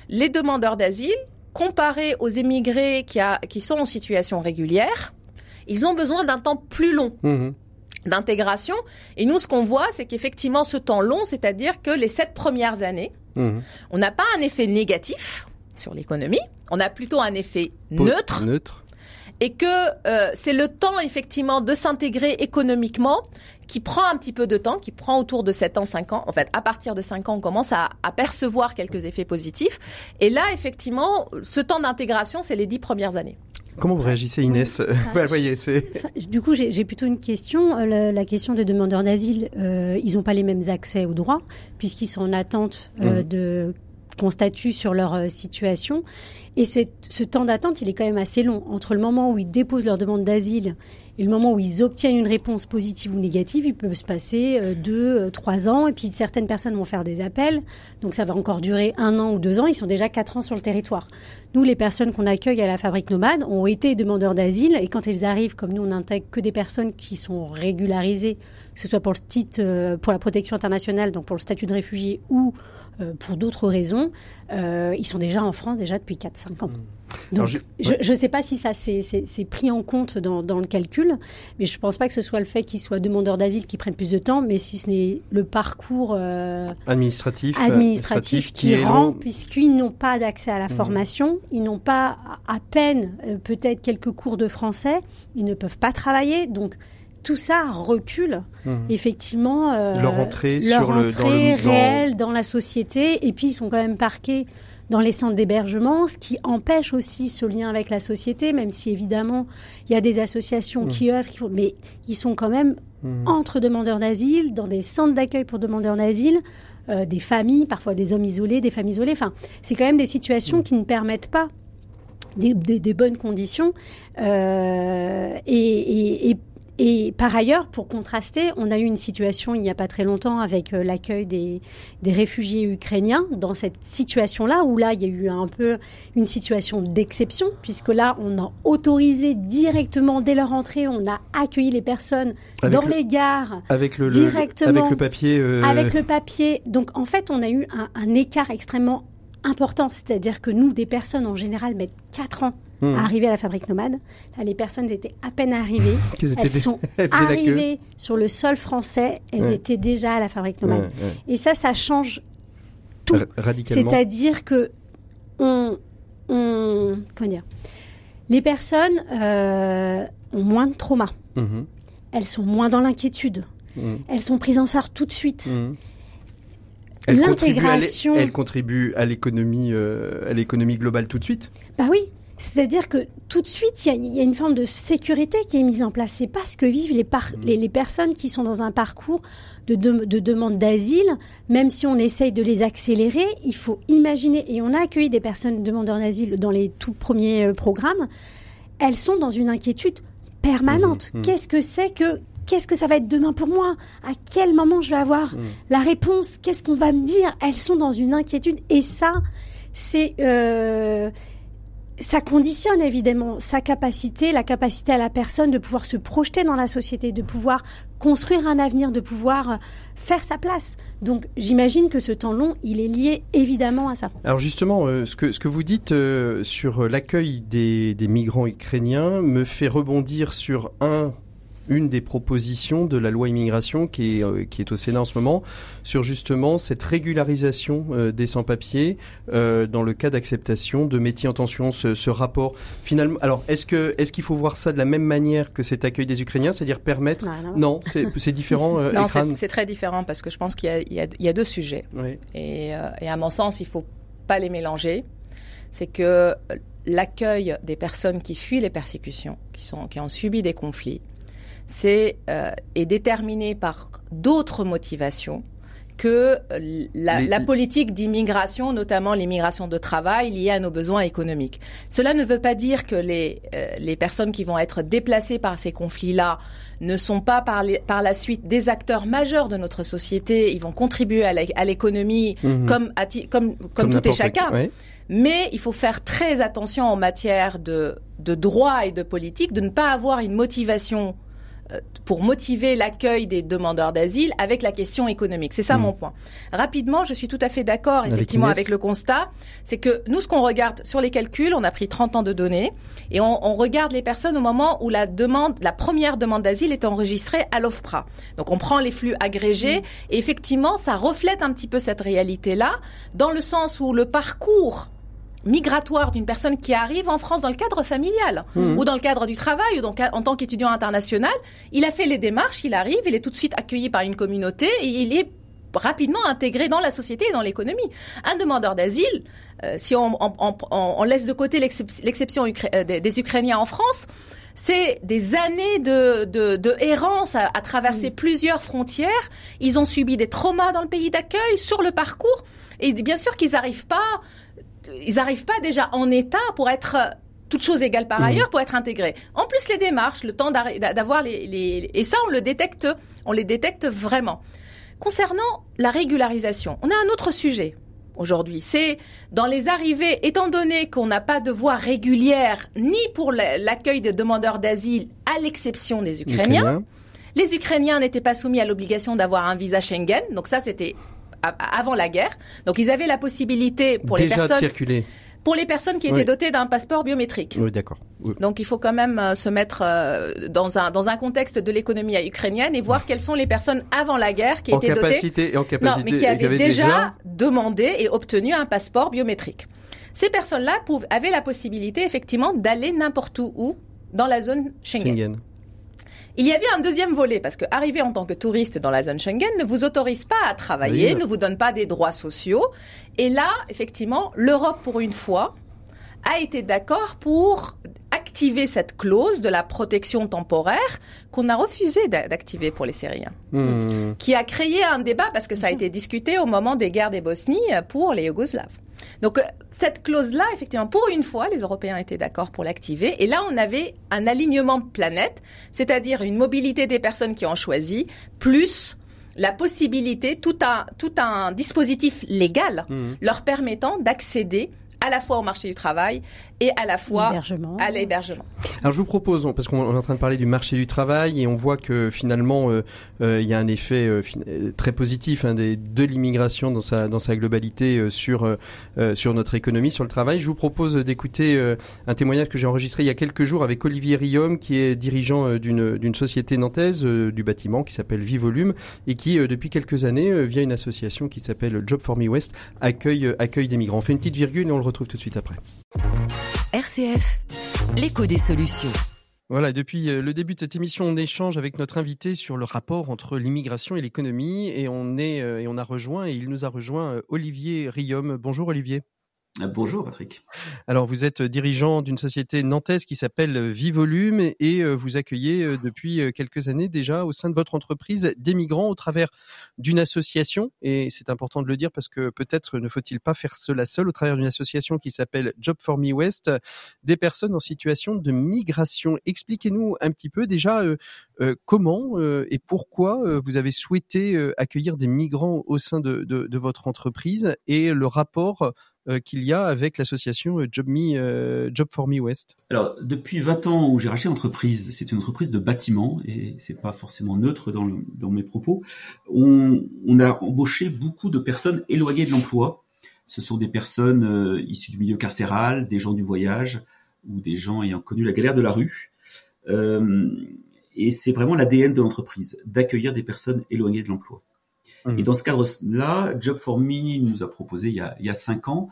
les demandeurs d'asile, comparés aux émigrés qui, a, qui sont en situation régulière, ils ont besoin d'un temps plus long. Mm-hmm d'intégration. Et nous, ce qu'on voit, c'est qu'effectivement, ce temps long, c'est-à-dire que les sept premières années, mhm. on n'a pas un effet négatif sur l'économie, on a plutôt un effet neutre. Neutre. et que euh, c'est le temps effectivement de s'intégrer économiquement qui prend un petit peu de temps, qui prend autour de 7 ans, 5 ans. En fait, à partir de 5 ans, on commence à, à percevoir quelques effets positifs. Et là, effectivement, ce temps d'intégration, c'est les 10 premières années. Comment vous réagissez, Inès enfin, du coup, j'ai plutôt une question. Euh, la, la question des demandeurs d'asile, euh, ils n'ont pas les mêmes accès aux droits, puisqu'ils sont en attente euh, mmh. de qu'on statue sur leur euh, situation. Et ce temps d'attente, il est quand même assez long. Entre le moment où ils déposent leur demande d'asile et le moment où ils obtiennent une réponse positive ou négative, il peut se passer euh, deux, trois ans. Et puis certaines personnes vont faire des appels. Donc ça va encore durer un an ou deux ans. Ils sont déjà quatre ans sur le territoire. Nous, les personnes qu'on accueille à la fabrique nomade ont été demandeurs d'asile. Et quand ils arrivent, comme nous, on n'intègre que des personnes qui sont régularisées, que ce soit pour le titre, pour la protection internationale, donc pour le statut de réfugié ou euh, pour d'autres raisons, euh, ils sont déjà en France déjà depuis 4-5 ans. Mmh. Donc, je ne sais pas si ça c'est pris en compte dans, dans, le calcul, mais je ne pense pas que ce soit le fait qu'ils soient demandeurs d'asile qui prennent plus de temps, mais si ce n'est le parcours euh, administratif, administratif, qui, qui rend, puisqu'ils n'ont pas d'accès à la mmh. formation, ils n'ont pas à peine peut-être quelques cours de français, ils ne peuvent pas travailler, donc tout ça recule mmh. effectivement euh, leur entrée, leur sur entrée le, dans réelle dans la société et puis ils sont quand même parqués dans les centres d'hébergement, ce qui empêche aussi ce lien avec la société, même si évidemment il y a des associations mmh. qui œuvrent, mais ils sont quand même mmh. entre demandeurs d'asile, dans des centres d'accueil pour demandeurs d'asile, euh, des familles, parfois des hommes isolés, des femmes isolées. Enfin, c'est quand même des situations qui ne permettent pas des, des, des bonnes conditions euh, et, et, et et par ailleurs, pour contraster, on a eu une situation il n'y a pas très longtemps avec euh, l'accueil des, des réfugiés ukrainiens dans cette situation-là, où là, il y a eu un peu une situation d'exception, puisque là, on a autorisé directement, dès leur entrée, on a accueilli les personnes dans les gares, avec le, directement, avec le papier. Euh... Avec le papier. Donc, en fait, on a eu un, un écart extrêmement important, c'est-à-dire que nous, des personnes en général mettent 4 ans à hmm. arriver à la fabrique nomade. Là, les personnes étaient à peine arrivées. elles sont arrivées sur le sol français. Elles étaient déjà à la fabrique nomade. Et ça, ça change tout. Radicalement. C'est-à-dire que on, on, comment dire, les personnes euh, ont moins de trauma. Mm-hmm. Elles sont moins dans l'inquiétude. Mm. Elles sont prises en charge tout de suite. Mm. L'intégration. Elle contribue à l'économie, euh, à l'économie globale tout de suite? Bah oui. C'est-à-dire que tout de suite, il y, y, a une forme de sécurité qui est mise en place. C'est pas ce que vivent les, par mmh. les, les, personnes qui sont dans un parcours de, de, de demande d'asile. Même si on essaye de les accélérer, il faut imaginer, et on a accueilli des personnes demandeurs d'asile dans les tout premiers euh, programmes, elles sont dans une inquiétude permanente. Mmh. Mmh. Qu'est-ce que c'est que Qu'est-ce que ça va être demain pour moi? À quel moment je vais avoir la réponse? Qu'est-ce qu'on va me dire? Elles sont dans une inquiétude et ça, c'est euh, ça conditionne évidemment sa capacité, la capacité à la personne de pouvoir se projeter dans la société, de pouvoir construire un avenir, de pouvoir euh, faire sa place. Donc j'imagine que ce temps long, il est lié évidemment à ça. Alors justement, euh, ce, que, ce que vous dites euh, sur l'accueil des, des migrants ukrainiens me fait rebondir sur un une des propositions de la loi immigration qui est, euh, qui est au Sénat en ce moment sur justement cette régularisation euh, des sans-papiers euh, dans le cas d'acceptation de métiers en tension, ce, ce, rapport. Finalement, alors est-ce que est-ce qu'il faut voir ça de la même manière que cet accueil des Ukrainiens, c'est-à-dire permettre ah, Non, c'est différent. non, c'est très différent parce que je pense qu'il y, y, y, a deux sujets oui. et, et à mon sens, il faut pas les mélanger. C'est que l'accueil des personnes qui fuient les persécutions, qui sont qui ont subi des conflits c'est euh, est déterminé par d'autres motivations que la, la politique d'immigration, notamment l'immigration de travail liée à nos besoins économiques. Cela ne veut pas dire que les, euh, les personnes qui vont être déplacées par ces conflits-là ne sont pas par, les, par la suite des acteurs majeurs de notre société. Ils vont contribuer à l'économie mmh. comme, comme, comme, comme, tout et chacun. Oui. Mais il faut faire très attention en matière de, de droit et de politique, de ne pas avoir une motivation euh, pour motiver l'accueil des demandeurs d'asile avec la question économique. C'est ça mmh. mon point. Rapidement, je suis tout à fait d'accord effectivement avec, avec, le constat, c'est que nous ce qu'on regarde sur les calculs, on a pris 30 ans de données et on, on regarde les personnes au moment où la demande, la première demande d'asile est enregistrée à l'OFPRA. Donc on prend les flux agrégés mmh. et effectivement ça reflète un petit peu cette réalité là dans le sens où le parcours migratoire d'une personne qui arrive en France dans le cadre familial mmh. ou dans le cadre du travail ou donc en tant qu'étudiant international. Il a fait les démarches, il arrive, il est tout de suite accueilli par une communauté et il est rapidement intégré dans la société et dans l'économie. Un demandeur d'asile, euh, si on, on, on, laisse de côté l'exception euh, des, Ukrainiens en France, c'est des années de, de, de errance à, à traverser mmh. plusieurs frontières. Ils ont subi des traumas dans le pays d'accueil, sur le parcours. Et bien sûr qu'ils n'arrivent pas, ils n'arrivent pas déjà en état pour être toutes choses égales par mmh. ailleurs pour être intégrés. En plus, les démarches, le temps d'avoir les, les, et ça, on le détecte, on les détecte vraiment. Concernant la régularisation, on a un autre sujet aujourd'hui. C'est dans les arrivées, étant donné qu'on n'a pas de voie régulière ni pour l'accueil des demandeurs d'asile, à l'exception des Ukrainiens. Les Ukrainiens n'étaient pas soumis à l'obligation d'avoir un visa Schengen, donc ça c'était avant la guerre. Donc ils avaient la possibilité pour les personnes de circuler pour les personnes qui étaient dotées d'un passeport biométrique. Oui, d'accord. Donc il faut quand même euh, se mettre euh, dans un dans un contexte de l'économie ukrainienne et voir quelles sont les personnes avant la guerre qui étaient dotées et en capacité, non, mais qui avaient, déjà, demandé et obtenu un passeport biométrique. Ces personnes-là avaient la possibilité effectivement d'aller n'importe où, dans la zone Schengen. Schengen. Il y avait un deuxième volet parce que arriver en tant que touriste dans la zone Schengen ne vous autorise pas à travailler, ne vous donne pas des droits sociaux. Et là, effectivement, l'Europe, pour une fois, a été d'accord pour activer cette clause de la protection temporaire qu'on a refusé d'activer pour les Syriens, hmm. qui a créé un débat parce que ça a été discuté au moment des guerres des Bosnies pour les Yougoslaves. Donc euh, cette clause-là, effectivement, pour une fois, les Européens étaient d'accord pour l'activer. Et là, on avait un alignement planète, c'est-à-dire une mobilité des personnes qui ont choisi, plus la possibilité, tout un, tout un dispositif légal mmh. leur permettant d'accéder à la fois au marché du travail et à la fois à l'hébergement. Alors je vous propose, parce qu'on est en train de parler du marché du travail et on voit que finalement euh, euh, il y a un effet euh, très positif hein, de l'immigration dans sa globalité sur notre économie, sur le travail. Je vous propose d'écouter un témoignage que j'ai enregistré il y a quelques jours avec Olivier Riom, qui est dirigeant d'une d'une société nantaise du bâtiment qui s'appelle Vivolume et qui depuis quelques années via une association qui s'appelle Job for Me West accueille accueille des migrants. On fait une petite virgule et on le retrouve tout de suite après. RCF, l'écho des solutions. Voilà, depuis euh, le début de cette émission, on échange avec notre invité sur le rapport entre l'immigration et l'économie et on est euh, et on a rejoint et il nous a rejoint euh, Olivier Riom. Bonjour Olivier. Euh, bonjour Patrick. Alors vous êtes dirigeant d'une société nantaise qui s'appelle Vivolume et euh, vous accueillez euh, depuis quelques années déjà au sein de votre entreprise des migrants au travers d'une association et c'est important de le dire parce que peut-être ne faut-il pas faire cela seul au travers d'une association qui s'appelle Job for Me West des personnes en situation de migration. Expliquez-nous un petit peu déjà comment et pourquoi vous avez souhaité accueillir des migrants au sein de, votre entreprise et le rapport euh, qu'il y a avec l'association euh, Job, Me, euh, Job for Me West Alors, depuis 20 ans où j'ai racheté l'entreprise, c'est une entreprise de bâtiment et c'est pas forcément neutre dans, mes propos. On, a embauché beaucoup de personnes éloignées de l'emploi. Ce sont des personnes issues du milieu carcéral, des gens du voyage ou des gens ayant connu la galère de la rue. Euh, et c'est vraiment l'ADN de l'entreprise, d'accueillir des personnes éloignées de l'emploi. Et dans ce cadre-là, Job for Me nous a proposé il y a, il y a cinq ans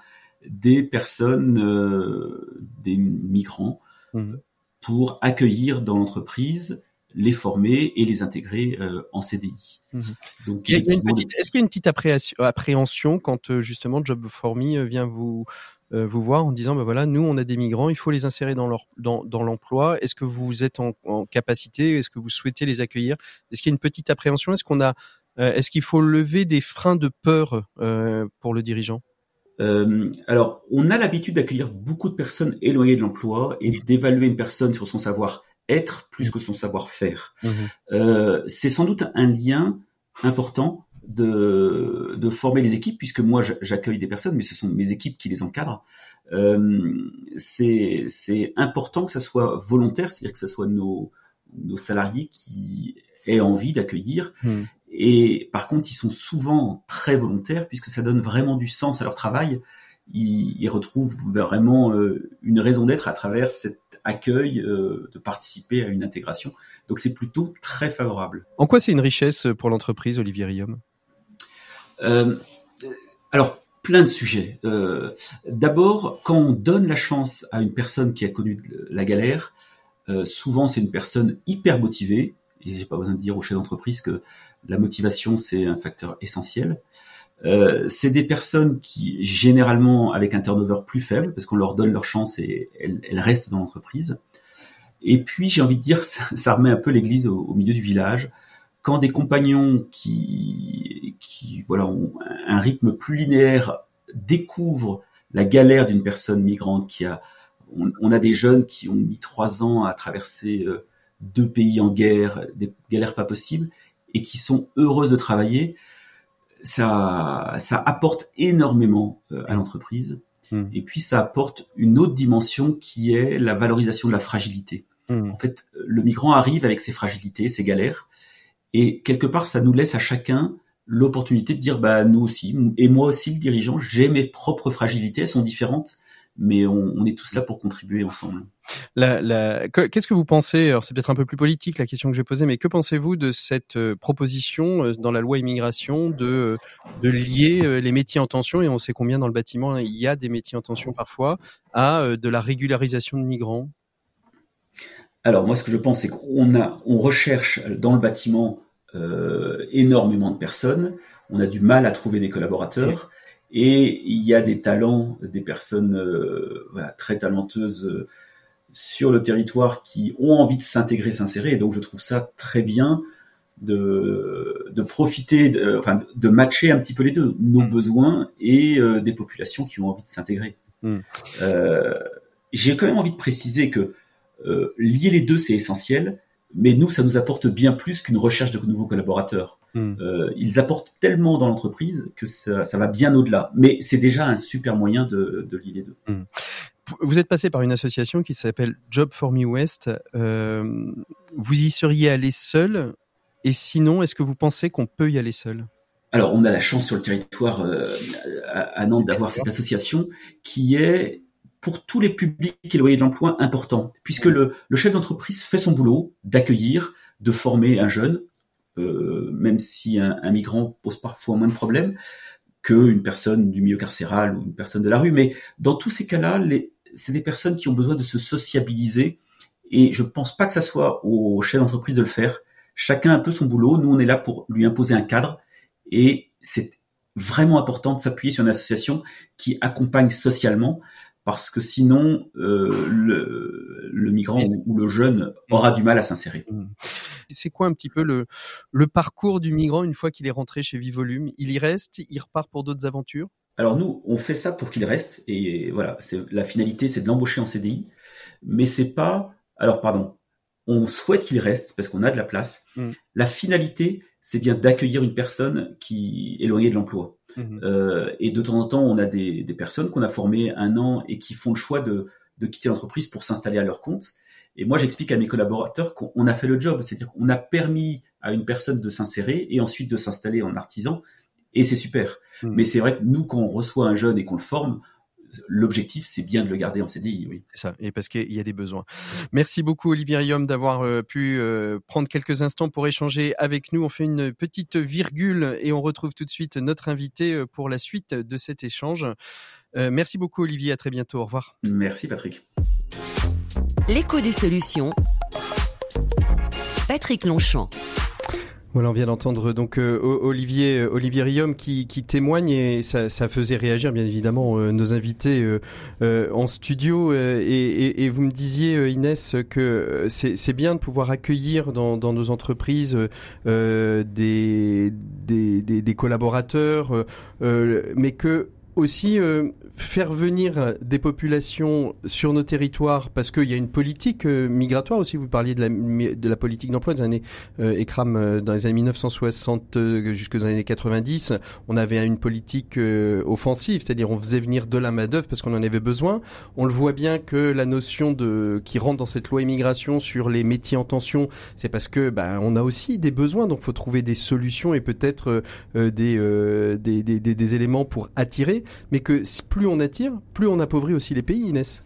des personnes, euh, des migrants, mmh. pour accueillir dans l'entreprise, les former et les intégrer euh, en CDI. Mmh. Donc, est-ce qu'il y a une petite appréhension quand euh, justement Job for Me vient vous vous voir en disant ben voilà nous on a des migrants il faut les insérer dans leur dans, dans l'emploi est-ce que vous êtes en, en capacité est-ce que vous souhaitez les accueillir? Est-ce qu'il y a une petite appréhension? Est-ce qu'on a est-ce qu'il faut lever des freins de peur euh, pour le dirigeant? Euh, alors, on a l'habitude d'accueillir beaucoup de personnes éloignées de l'emploi et d'évaluer une personne sur son savoir-être plus que son savoir-faire. Mmh. Euh, c'est sans doute un lien important de, de former les équipes, puisque moi j'accueille des personnes, mais ce sont mes équipes qui les encadrent. Euh, c'est important que ça soit volontaire, c'est-à-dire que ce soit nos, nos salariés qui aient envie d'accueillir. Mmh. Et par contre, ils sont souvent très volontaires puisque ça donne vraiment du sens à leur travail. Ils, retrouvent vraiment euh, une raison d'être à travers cet accueil, euh, de participer à une intégration. Donc c'est plutôt très favorable. En quoi c'est une richesse pour l'entreprise, Olivier Riom euh, Alors, plein de sujets. Euh, D'abord, quand on donne la chance à une personne qui a connu la galère, euh, souvent c'est une personne hyper motivée, et j'ai pas besoin de dire au chef d'entreprise que la motivation c'est un facteur essentiel. Euh, c'est des personnes qui généralement avec un turnover plus faible parce qu'on leur donne leur chance et elles, elles restent dans l'entreprise. Et puis j'ai envie de dire ça, ça remet un peu l'église au, au, milieu du village quand des compagnons qui, qui voilà, ont un rythme plus linéaire découvrent la galère d'une personne migrante qui a, on, on, a des jeunes qui ont mis trois ans à traverser euh, deux pays en guerre, des galères pas possibles, et qui sont heureuses de travailler, ça, ça apporte énormément euh, à l'entreprise. Mmh. Et puis ça apporte une autre dimension qui est la valorisation de la fragilité. Mmh. En fait, le migrant arrive avec ses fragilités, ses galères, et quelque part, ça nous laisse à chacun l'opportunité de dire, bah nous aussi, et moi aussi, le dirigeant, j'ai mes propres fragilités, elles sont différentes, mais on, on est tous là pour contribuer ensemble. La, la, Qu'est-ce que vous pensez Alors c'est peut-être un peu plus politique la question que j'ai posée, mais que pensez-vous de cette euh, proposition euh, dans la loi immigration de euh, de lier les métiers en tension et on sait combien dans le bâtiment il y a des métiers en tension parfois à de la régularisation de migrants? Alors moi ce que je pense c'est qu'on a on recherche dans le bâtiment euh, énormément de personnes. On a du mal à trouver des collaborateurs. Et il y a des talents, des personnes euh, voilà, très talentueuses euh, sur le territoire qui ont envie de s'intégrer, s'insérer. Et donc je trouve ça très bien de, de profiter, de, enfin, de matcher un petit peu les deux, nos mmh. besoins et euh, des populations qui ont envie de s'intégrer. Mmh. Euh, J'ai quand même envie de préciser que euh, lier les deux, c'est essentiel mais nous, ça nous apporte bien plus qu'une recherche de nouveaux collaborateurs. Mm. Euh, ils apportent tellement dans l'entreprise que ça, ça, va bien au-delà. Mais c'est déjà un super moyen de, de lier les deux. Mm. Vous êtes passé par une association qui s'appelle Job for Me West. Euh, vous y seriez allé seul? Et sinon, est-ce que vous pensez qu'on peut y aller seul? Alors, on a la chance sur le territoire euh, à Nantes d'avoir cette association qui est pour tous les publics éloignés de l'emploi important, puisque le, le chef d'entreprise fait son boulot d'accueillir, de former un jeune, euh, même si un, un, migrant pose parfois moins de problèmes qu'une personne du milieu carcéral ou une personne de la rue. Mais dans tous ces cas-là, c'est des personnes qui ont besoin de se sociabiliser, et je pense pas que ça soit au chef d'entreprise de le faire. Chacun a un peu son boulot. Nous, on est là pour lui imposer un cadre, et c'est vraiment important de s'appuyer sur une association qui accompagne socialement parce que sinon euh, le, le, migrant ou, le jeune aura du mal à s'insérer. Mmh. C'est quoi un petit peu le, le parcours du migrant une fois qu'il est rentré chez Vivolume? Il y reste, il repart pour d'autres aventures? Alors nous, on fait ça pour qu'il reste et voilà, c'est la finalité, c'est de l'embaucher en CDI, mais c'est pas. Alors pardon, on souhaite qu'il reste parce qu'on a de la place. Mmh. La finalité, c'est bien d'accueillir une personne qui est éloignée de l'emploi. Mmh. Euh, et de temps en temps, on a des, des personnes qu'on a formées un an et qui font le choix de, de quitter l'entreprise pour s'installer à leur compte. Et moi, j'explique à mes collaborateurs qu'on a fait le job, c'est-à-dire qu'on a permis à une personne de s'insérer et ensuite de s'installer en artisan, et c'est super. Mmh. Mais c'est vrai que nous, quand on reçoit un jeune et qu'on le forme, l'objectif, c'est bien de le garder en CDI, oui. C'est ça, et parce qu'il y a des besoins. Merci beaucoup, Olivier Riom, d'avoir euh, pu euh, prendre quelques instants pour échanger avec nous. On fait une petite virgule et on retrouve tout de suite notre invité euh, pour la suite de cet échange. merci beaucoup, Olivier. À très bientôt. Au revoir. Merci, Patrick. L'écho des solutions. Patrick Longchamp. Voilà, on vient d'entendre donc euh, Olivier euh, Olivier Riom qui, qui témoigne et ça, ça, faisait réagir bien évidemment euh, nos invités euh, en studio et, et, et, vous me disiez Inès que c'est bien de pouvoir accueillir dans, dans nos entreprises des, des, des, des, collaborateurs, mais que aussi euh, faire venir des populations sur nos territoires parce qu'il y a une politique euh, migratoire aussi. Vous parliez de la, de la politique d'emploi des années euh, euh, dans les années 1960 jusque dans années 90. On avait une politique offensive, c'est-à-dire on faisait venir de la main d'œuvre parce qu'on en avait besoin. On le voit bien que la notion de qui rentre dans cette loi immigration sur les métiers en tension, c'est parce que ben on a aussi des besoins, donc faut trouver des solutions et peut-être des, des, des, des éléments pour attirer mais que plus on attire, plus on appauvrit aussi les pays, Inès.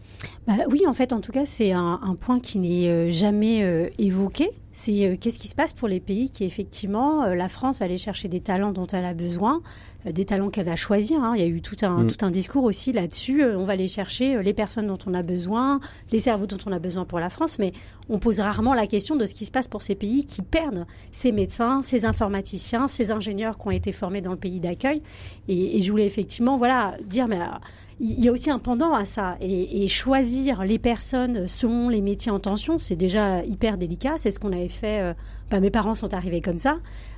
Bah oui, en fait, en tout cas, c'est un, point qui n'est euh, jamais euh, évoqué c'est euh, qu'est-ce qui se passe pour les pays qui effectivement euh, la France va aller chercher des talents dont elle a besoin, euh, des talents qu'elle va choisir. Hein. Il y a eu tout un mm. tout un discours aussi là-dessus. on va aller chercher les personnes dont on a besoin, les cerveaux dont on a besoin pour la France, mais on pose rarement la question de ce qui se passe pour ces pays qui perdent ces médecins, ces informaticiens, ces ingénieurs qui ont été formés dans le pays d'accueil. Et, et, je voulais effectivement voilà dire mais il y a aussi un pendant à ça. Et, choisir les personnes selon les métiers en tension, c'est déjà hyper délicat. C'est ce qu'on avait fait. Euh, bah, mes parents sont arrivés comme ça.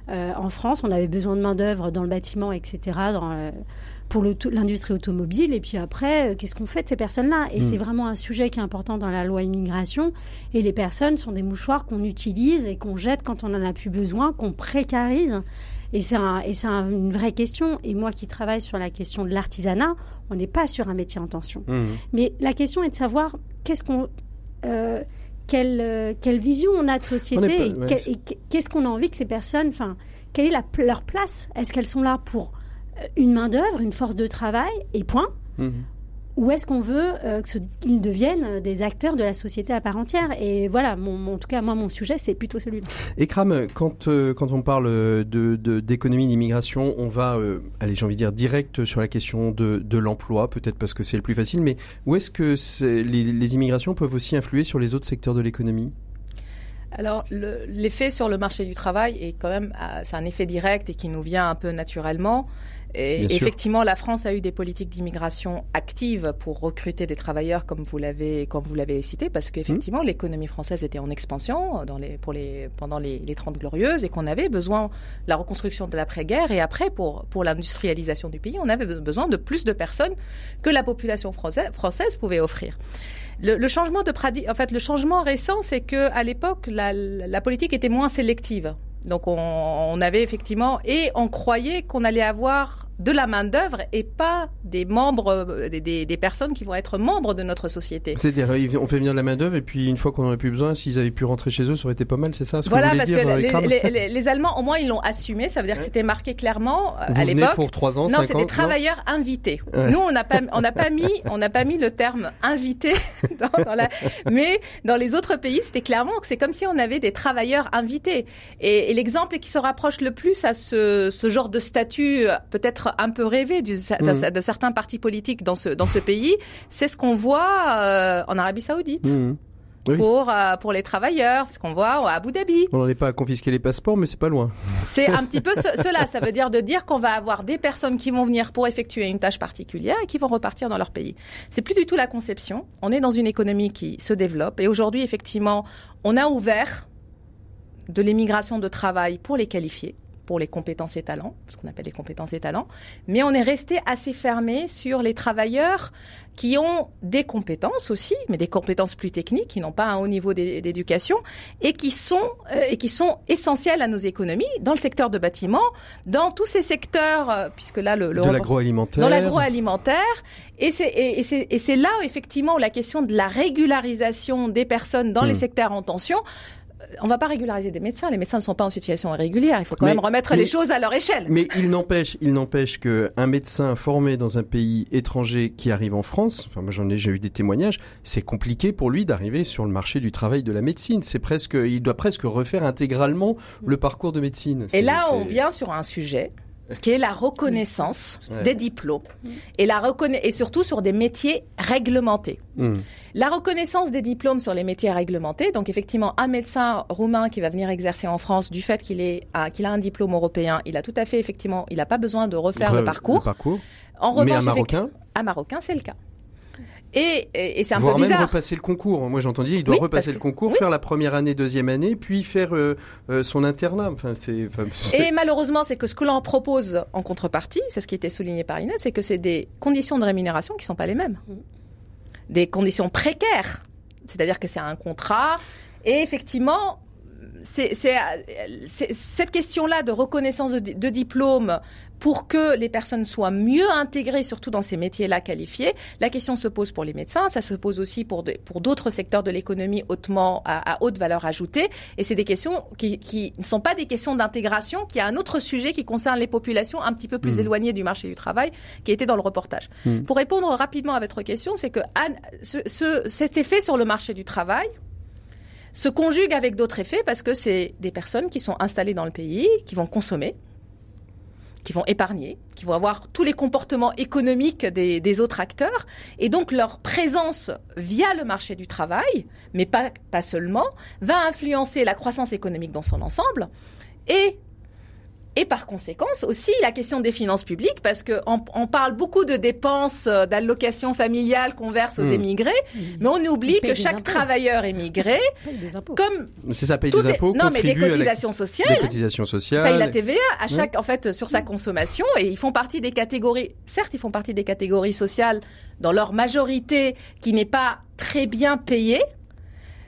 Euh, en France, on avait besoin de main-d'œuvre dans le bâtiment, etc., dans, euh, pour l'industrie automobile. Et puis après, qu'est-ce qu'on fait de ces personnes-là? Et c'est hmm. vraiment un sujet qui est important dans la loi immigration. Et les personnes sont des mouchoirs qu'on utilise et qu'on jette quand on en a plus besoin, qu'on précarise. Et c'est un, une vraie question. Et moi qui travaille sur la question de l'artisanat, on n'est pas sur un métier en tension. Mmh. Mais la question est de savoir qu'est-ce qu'on, euh, quelle, euh, quelle vision on a de société et, qu'est-ce qu'on a envie que ces personnes, enfin, quelle est la, leur place? Est-ce qu'elles sont là pour euh, une main d'œuvre, une force de travail et point? Mmh. Ou est-ce qu'on veut euh, qu'ils deviennent euh, des acteurs de la société à part entière Et voilà, mon, en tout cas, moi, mon sujet, c'est plutôt celui-là. Ekram, quand, euh, quand on parle de, d'économie, d'immigration, on va, allez, j'ai envie de dire, direct sur la question de, de l'emploi, peut-être parce que c'est le plus facile, mais où est-ce que les, les immigrations peuvent aussi influer sur les autres secteurs de l'économie? Alors, l'effet sur le marché du travail est quand même, c'est un effet direct et qui nous vient un peu naturellement. Et effectivement, la France a eu des politiques d'immigration actives pour recruter des travailleurs, comme vous l'avez, comme vous l'avez cité, parce qu'effectivement, mmh. l'économie française était en expansion dans les, pour les, pendant les, les 30 glorieuses et qu'on avait besoin de la reconstruction de l'après-guerre et après pour, pour l'industrialisation du pays, on avait besoin de plus de personnes que la population française, française pouvait offrir. Le, le, changement de en fait, le changement récent, c'est que à l'époque, la, la politique était moins sélective. Donc on, avait effectivement et on croyait qu'on allait avoir de la main d'œuvre et pas des membres, euh, des, des, personnes qui vont être membres de notre société. C'est-à-dire on fait venir de la main d'œuvre et puis une fois qu'on n'aurait plus besoin, s'ils avaient pu rentrer chez eux, ça aurait été pas mal, c'est ça ce Voilà, parce que euh, les, les, Allemands au moins ils l'ont assumé, ça veut dire que c'était marqué clairement euh, à l'époque. pour trois ans, Non, c'est des travailleurs invités. Nous on n'a pas on n'a pas mis on n'a pas mis le terme invité dans, dans la, mais dans les autres pays c'était clairement que c'est comme si on avait des travailleurs invités et et l'exemple qui se rapproche le plus à ce, ce genre de statut peut-être un peu rêvé du, de, mm. certains partis politiques dans ce, dans ce pays, c'est ce qu'on voit euh, en Arabie Saoudite. Mm. Pour, euh, pour les travailleurs, ce qu'on voit à Abu Dhabi. On n'en est pas à confisquer les passeports, mais c'est pas loin. C'est un petit peu cela. Ça veut dire de dire qu'on va avoir des personnes qui vont venir pour effectuer une tâche particulière et qui vont repartir dans leur pays. C'est plus du tout la conception. On est dans une économie qui se développe et aujourd'hui, effectivement, on a ouvert de l'émigration de travail pour les qualifiés pour les compétences et talents, ce qu'on appelle les compétences et talents, mais on est resté assez fermé sur les travailleurs qui ont des compétences aussi, mais des compétences plus techniques, qui n'ont pas un haut niveau d'éducation et qui sont euh, et qui sont essentielles à nos économies dans le secteur de bâtiment, dans tous ces secteurs, euh, puisque là le, le de l'agroalimentaire, dans l'agroalimentaire, et c'est et, et c'est là effectivement la question de la régularisation des personnes dans les hmm. secteurs en tension on va pas régulariser des médecins. Les médecins ne sont pas en situation irrégulière. Il faut quand même remettre les choses à leur échelle. Mais il n'empêche, il n'empêche que un médecin formé dans un pays étranger qui arrive en France, enfin moi j'en ai j'ai eu des témoignages, c'est compliqué pour lui d'arriver sur le marché du travail de la médecine. C'est presque, il doit presque refaire intégralement le parcours de médecine. Et là, on vient sur un sujet qui est la reconnaissance des diplômes et la et surtout sur des métiers réglementés. Hmm. La reconnaissance des diplômes sur les métiers réglementés, donc effectivement un médecin roumain qui va venir exercer en France du fait qu'il est qu'il a un diplôme européen, il a tout à fait effectivement, il n'a pas besoin de refaire le parcours. parcours. En revanche, Mais un marocain, un marocain, c'est le cas. Et, et, c'est un Voire peu bizarre. même repasser le concours. Moi, j'ai entendu, il doit repasser le concours, faire la première année, deuxième année, puis faire euh, euh, son internat. Enfin, c'est. et malheureusement, c'est que ce que l'on propose en contrepartie, c'est ce qui était souligné par Inès, c'est que c'est des conditions de rémunération qui sont pas les mêmes, des conditions précaires. C'est-à-dire que c'est un contrat. Et effectivement, c'est cette question-là de reconnaissance de, de diplôme pour que les personnes soient mieux intégrées, surtout dans ces métiers-là qualifiés. La question se pose pour les médecins, ça se pose aussi pour pour d'autres secteurs de l'économie hautement à, haute valeur ajoutée. Et c'est des questions qui, qui ne sont pas des questions d'intégration, qui a un autre sujet qui concerne les populations un petit peu plus mmh. éloignées du marché du travail, qui était dans le reportage. Mmh. Pour répondre rapidement à votre question, c'est que ce, ce, cet effet sur le marché du travail, se conjugue avec d'autres effets parce que c'est des personnes qui sont installées dans le pays, qui vont consommer, qui vont épargner, qui vont avoir tous les comportements économiques des, autres acteurs, et donc leur présence via le marché du travail, mais pas, pas seulement, va influencer la croissance économique dans son ensemble, et et par conséquence aussi la question des finances publiques, parce qu'on on parle beaucoup de dépenses euh, d'allocations familiales qu'on verse aux mmh. émigrés, mais on oublie que chaque travailleur émigré, comme c'est ça, paye des impôts, non mais des cotisations sociales, des cotisations sociales, paye la TVA à chaque, en fait, sur sa consommation, et ils font partie des catégories. Certes, ils font partie des catégories sociales dans leur majorité qui n'est pas très bien payée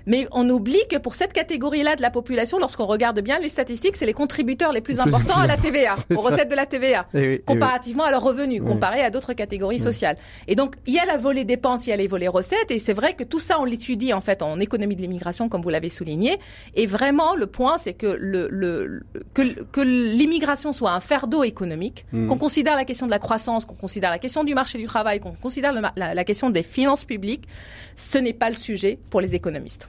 mais on oublie que pour cette catégorie-là de la population, lorsqu'on regarde bien les statistiques, c'est les contributeurs les plus importants à la TVA, aux recettes de la TVA, eh eh comparativement à leurs revenus, comparé à d'autres catégories sociales. Et donc, il y a la volée dépenses, il y a les volets recettes, et c'est vrai que tout ça, on l'étudie en fait en économie de l'immigration, comme vous l'avez souligné. Et vraiment, le point, c'est que le, le, que, que l'immigration soit un fardeau économique, mmh. qu'on considère la question de la croissance, qu'on considère la question du marché du travail, qu'on considère la, la question des finances publiques, ce n'est pas le sujet pour les économistes.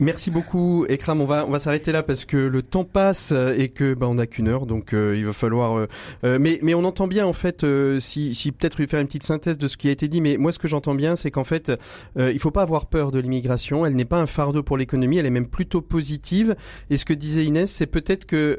Merci beaucoup, Ekram. On va on va s'arrêter là parce que le temps passe et que bah, on n'a qu'une heure, donc euh, il va falloir. Euh, euh, mais mais on entend bien en fait si si peut-être faire une petite synthèse de ce qui a été dit. Mais moi ce que j'entends bien, c'est qu'en fait il faut pas avoir peur de l'immigration. Elle n'est pas un fardeau pour l'économie. Elle est même plutôt positive. Et ce que disait Inès, c'est peut-être que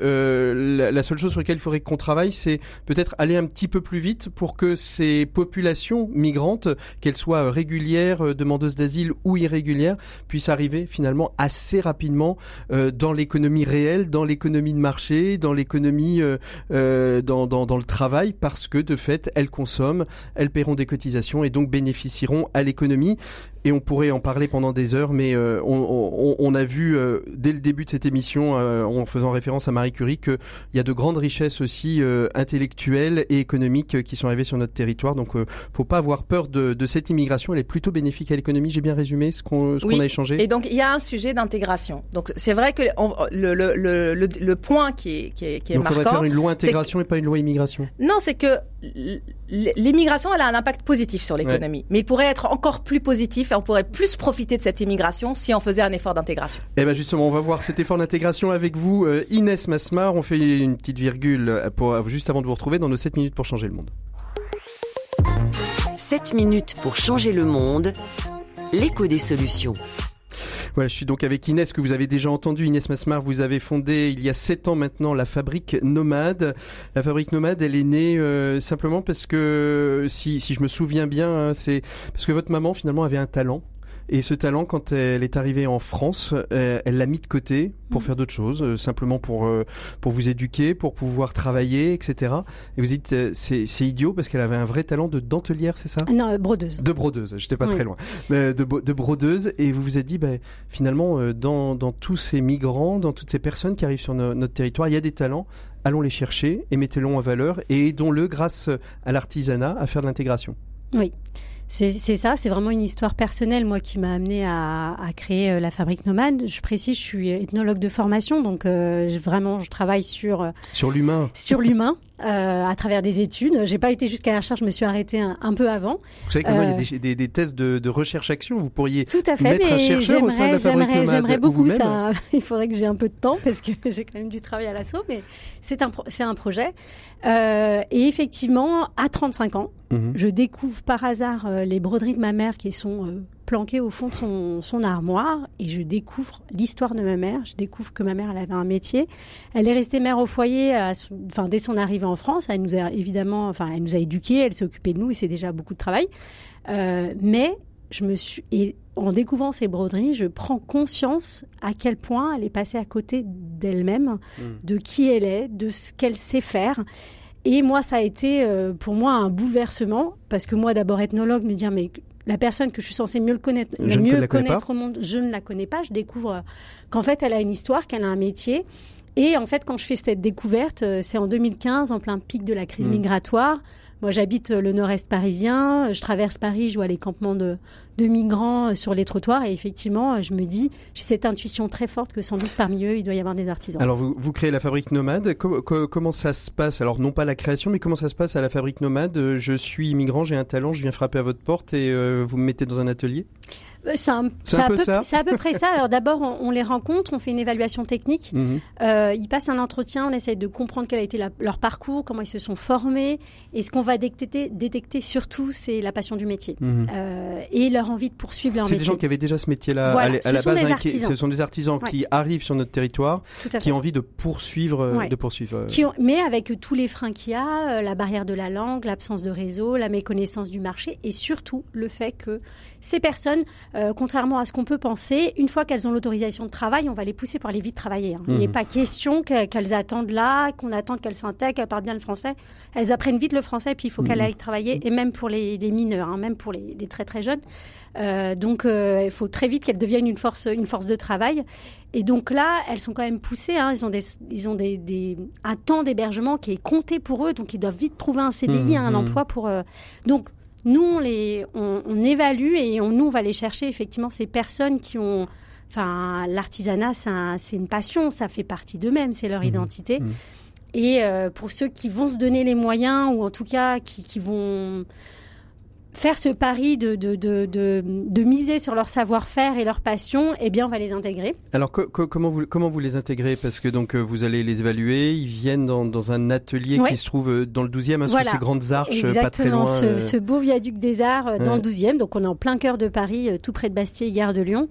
la, la, seule chose sur laquelle il faudrait qu'on travaille, c'est peut-être aller un petit peu plus vite pour que ces populations migrantes, qu'elles soient régulières, demandeuses d'asile ou irrégulières, puissent arriver finalement assez rapidement euh, dans l'économie réelle, dans l'économie de marché, dans l'économie, euh, euh, dans, le travail, parce que de fait, elles consomment, elles paieront des cotisations et donc bénéficieront à l'économie et on pourrait en parler pendant des heures, mais euh, on, on, a vu euh, dès le début de cette émission, euh, en faisant référence à Marie Curie, qu'il y a de grandes richesses aussi intellectuelles et économiques qui sont arrivées sur notre territoire. Donc, faut pas avoir peur de, de, cette immigration. Elle est plutôt bénéfique à l'économie. J'ai bien résumé ce qu'on a échangé. Et donc, il y a un sujet d'intégration. Donc, c'est vrai que le, le, le, le, point qui est, qui est, qui est donc, marquant. Faudrait faire une loi intégration et pas une loi immigration. Non, c'est que l'immigration, elle a un impact positif sur l'économie, mais il pourrait être encore plus positif on pourrait plus profiter de cette immigration si on faisait un effort d'intégration. Eh ben justement, on va voir cet effort d'intégration avec vous, euh, Inès Masmar. On fait une petite virgule euh, pour, euh, juste avant de vous retrouver dans nos 7 minutes pour changer le monde. 7 minutes pour changer le monde, l'écho des solutions. Voilà, je suis donc avec Inès que vous avez déjà entendu. Inès Masmar, vous avez fondé il y a sept ans maintenant la fabrique Nomade. La fabrique Nomade, elle est née euh, simplement parce que, si, si je me souviens bien, hein, c'est parce que votre maman finalement avait un talent et ce talent, quand elle est arrivée en France, euh, elle l'a mis de côté pour mm. faire d'autres choses, euh, simplement pour euh, pour vous éduquer, pour pouvoir travailler, etc. Et vous dites c'est c'est idiot parce qu'elle avait un vrai talent de dentelière, c'est ça? Non, brodeuse. De brodeuse. J'étais pas très loin. de, de brodeuse. Et vous vous êtes dit, ben, finalement, dans dans tous ces migrants, dans toutes ces personnes qui arrivent sur notre territoire, il y a des talents allons les chercher et mettez-les en valeur et aidons-le grâce à l'artisanat à faire de l'intégration. Oui. C'est ça, c'est vraiment une histoire personnelle, moi, qui m'a amené à, à, créer euh, la fabrique nomade. Je précise, je suis ethnologue de formation, donc euh, vraiment, je travaille sur euh, sur l'humain, sur l'humain, euh, à travers des études. J'ai pas été jusqu'à la recherche, je me suis arrêtée un, un peu avant. Vous savez comment il y a des, des, des tests de, de recherche-action. Vous pourriez tout à fait, mettre un chercheur au sein de la fabrique nomade. J'aimerais beaucoup ça. Il faudrait que j'ai un peu de temps parce que j'ai quand même du travail à l'assaut, mais c'est un c'est un projet. Euh, et effectivement, à 35 ans, mhm. je découvre par hasard euh, les broderies de ma mère qui sont euh, planquées au fond de son, son, armoire et je découvre l'histoire de ma mère. Je découvre que ma mère, elle avait un métier. Elle est restée mère au foyer, enfin dès son arrivée en France. Elle nous a évidemment, enfin elle nous a éduqués, elle s'est occupée de nous et c'est déjà beaucoup de travail. mais je me suis et en découvrant ces broderies, je prends conscience à quel point elle est passée à côté d'elle-même, hmm. de qui elle est, de ce qu'elle sait faire. Et moi, ça a été euh, pour moi un bouleversement parce que moi, d'abord ethnologue, me dire mais la personne que je suis censée mieux le connaître, mieux connaître au monde, je ne la connais pas. Je découvre euh, qu'en fait, elle a une histoire, qu'elle a un métier. Et en fait, quand je fais cette découverte, euh, c'est en 2015, en plein pic de la crise hmm. migratoire. Moi, j'habite le nord-est parisien. Je traverse Paris, je vois les campements de, migrants euh, sur les trottoirs. Et effectivement, euh, je me dis, j'ai cette intuition très forte que sans doute parmi eux, il doit y avoir des artisans. Alors, vous, vous créez la fabrique nomade. comment ça se passe? Alors, non pas la création, mais comment ça se passe à la fabrique nomade? Je suis immigrant, j'ai un talent, je viens frapper à votre porte et euh, vous me mettez dans un atelier? Euh, c'est un, peu ça. C'est à peu près ça. Alors d'abord, on, les rencontre, on fait une évaluation technique. Mhm. Euh, ils passent un entretien, on essaie de comprendre quel a été leur parcours, comment ils se sont formés. Et ce qu'on va détecter, détecter surtout, c'est la passion du métier mhm. euh, et leur envie de poursuivre leur métier. C'est des gens qui avaient déjà ce métier-là à, la base. Hein, ce sont des artisans qui arrivent sur notre territoire, qui ont envie de poursuivre, de poursuivre. mais avec tous les freins qu'il y a, la barrière de la langue, l'absence de réseau, la méconnaissance du marché, et surtout le fait que ces personnes euh, contrairement à ce qu'on peut penser, une fois qu'elles ont l'autorisation de travail, on va les pousser pour aller vite travailler. Hein. Il n'est mhm. pas question qu'elles attendent là, qu'on attende qu'elles s'intègrent, qu'elles parlent bien le français. Elles apprennent vite le français, puis il faut qu'elles mhm. aillent travailler, et même pour les, mineurs, hein, même pour les, très très jeunes. Euh, donc euh, il faut très vite qu'elles deviennent une force, une force de travail. Et donc là, elles sont quand même poussées. Hein. Ils ont, des, ils ont des, un temps d'hébergement qui est compté pour eux, donc ils doivent vite trouver un CDI, mhm. un emploi pour. donc nous, on, les, on, évalue et on, nous, on va aller chercher effectivement ces personnes qui ont... Enfin, l'artisanat, c'est une passion, ça fait partie d'eux-mêmes, c'est leur mmh. identité. Mmh. Et euh, pour ceux qui vont se donner les moyens, ou en tout cas qui, qui vont faire ce pari de, de, de, de, miser sur leur savoir-faire et leur passion, eh bien, on va les intégrer. Alors, comment, vous, comment vous les intégrez? Parce que donc euh, vous allez les évaluer, ils viennent dans, dans un atelier qui se trouve euh, dans le 12e, hein, sous ces grandes arches, euh, pas très loin. Ce, ce beau viaduc des Arts dans le 12e, donc on est en plein cœur de Paris, tout près de Bastille, gare de Lyon.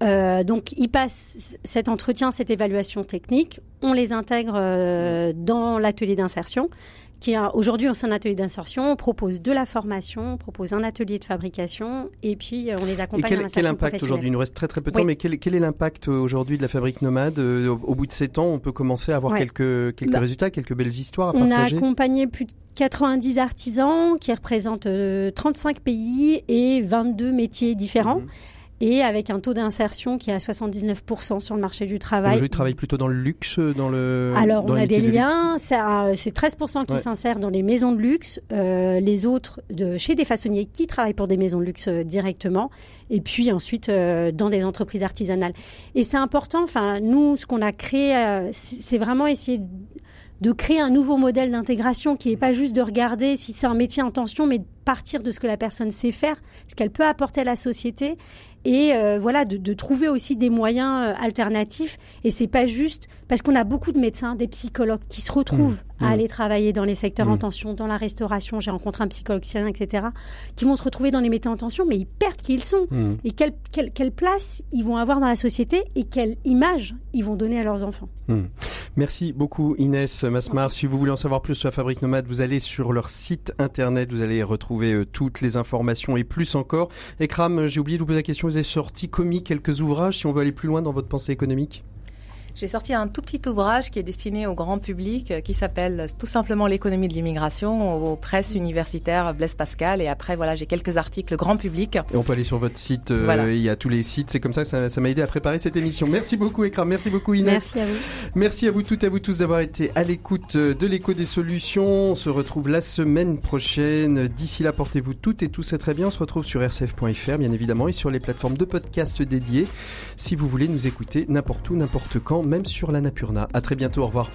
Donc, ils passent cet entretien, cette évaluation technique. On les intègre dans l'atelier d'insertion qui a aujourd'hui au sein d'un atelier d'insertion, on propose de la formation, on propose un atelier de fabrication et puis euh, on les accompagne et quel, quel impact aujourd'hui Il nous reste très très peu de temps, mais quel, quel est l'impact euh, aujourd'hui de la fabrique nomade euh, au, bout de sept ans, on peut commencer à avoir quelques, quelques bah, résultats, quelques belles histoires à partager On a accompagné plus de 90 artisans qui représentent 35 pays et 22 métiers différents. Mhm et avec un taux d'insertion qui est à 79% sur le marché du travail. Aujourd'hui, travaille plutôt dans le luxe, dans le. Alors, on a des liens. C'est 13% qui s'insèrent dans les maisons de luxe, euh, les autres de chez des façonniers qui travaillent pour des maisons de luxe euh, directement, et puis ensuite euh, dans des entreprises artisanales. Et c'est important. Enfin, nous, ce qu'on a créé, euh, c'est vraiment essayer de créer un nouveau modèle d'intégration qui n'est pas juste de regarder si c'est un métier en tension, mais de partir de ce que la personne sait faire, ce qu'elle peut apporter à la société et euh, voilà de, de, trouver aussi des moyens euh, alternatifs. Et c'est pas juste parce qu'on a beaucoup de médecins des psychologues qui se retrouvent mmh. à mmh. aller travailler dans les secteurs en mmh. tension dans la restauration. J'ai rencontré un psychologue etc qui vont se retrouver dans les métiers en tension mais ils perdent qui ils sont. Et quelle, quelle, quelle, place ils vont avoir dans la société et quelle image ils vont donner à leurs enfants. Merci beaucoup Inès Masmar. Si vous voulez en savoir plus sur la fabrique nomade vous allez sur leur site internet. Vous allez retrouver euh, toutes les informations et plus encore. Ekram j'ai oublié de vous poser la question vous avez sorti, commis quelques ouvrages si on veut aller plus loin dans votre pensée économique? J'ai sorti un tout petit ouvrage qui est destiné au grand public, euh, qui s'appelle tout simplement l'économie de l'immigration aux presses universitaires Blaise Pascal. Et après, voilà, j'ai quelques articles grand public. Et on peut aller sur votre site. Euh, il y a tous les sites. C'est comme ça que ça m'a aidé à préparer cette émission. Merci beaucoup, Ekram. Merci beaucoup, Inès. Merci à vous. Merci à vous toutes et à vous tous d'avoir été à l'écoute euh, de l'écho des solutions. On se retrouve la semaine prochaine. D'ici là, portez-vous toutes et tous très bien. On se retrouve sur rcf.fr, bien évidemment, et sur les plateformes de podcast dédiées. Si vous voulez nous écouter n'importe où, n'importe quand même sur la l'Annapurna. À très bientôt, au revoir.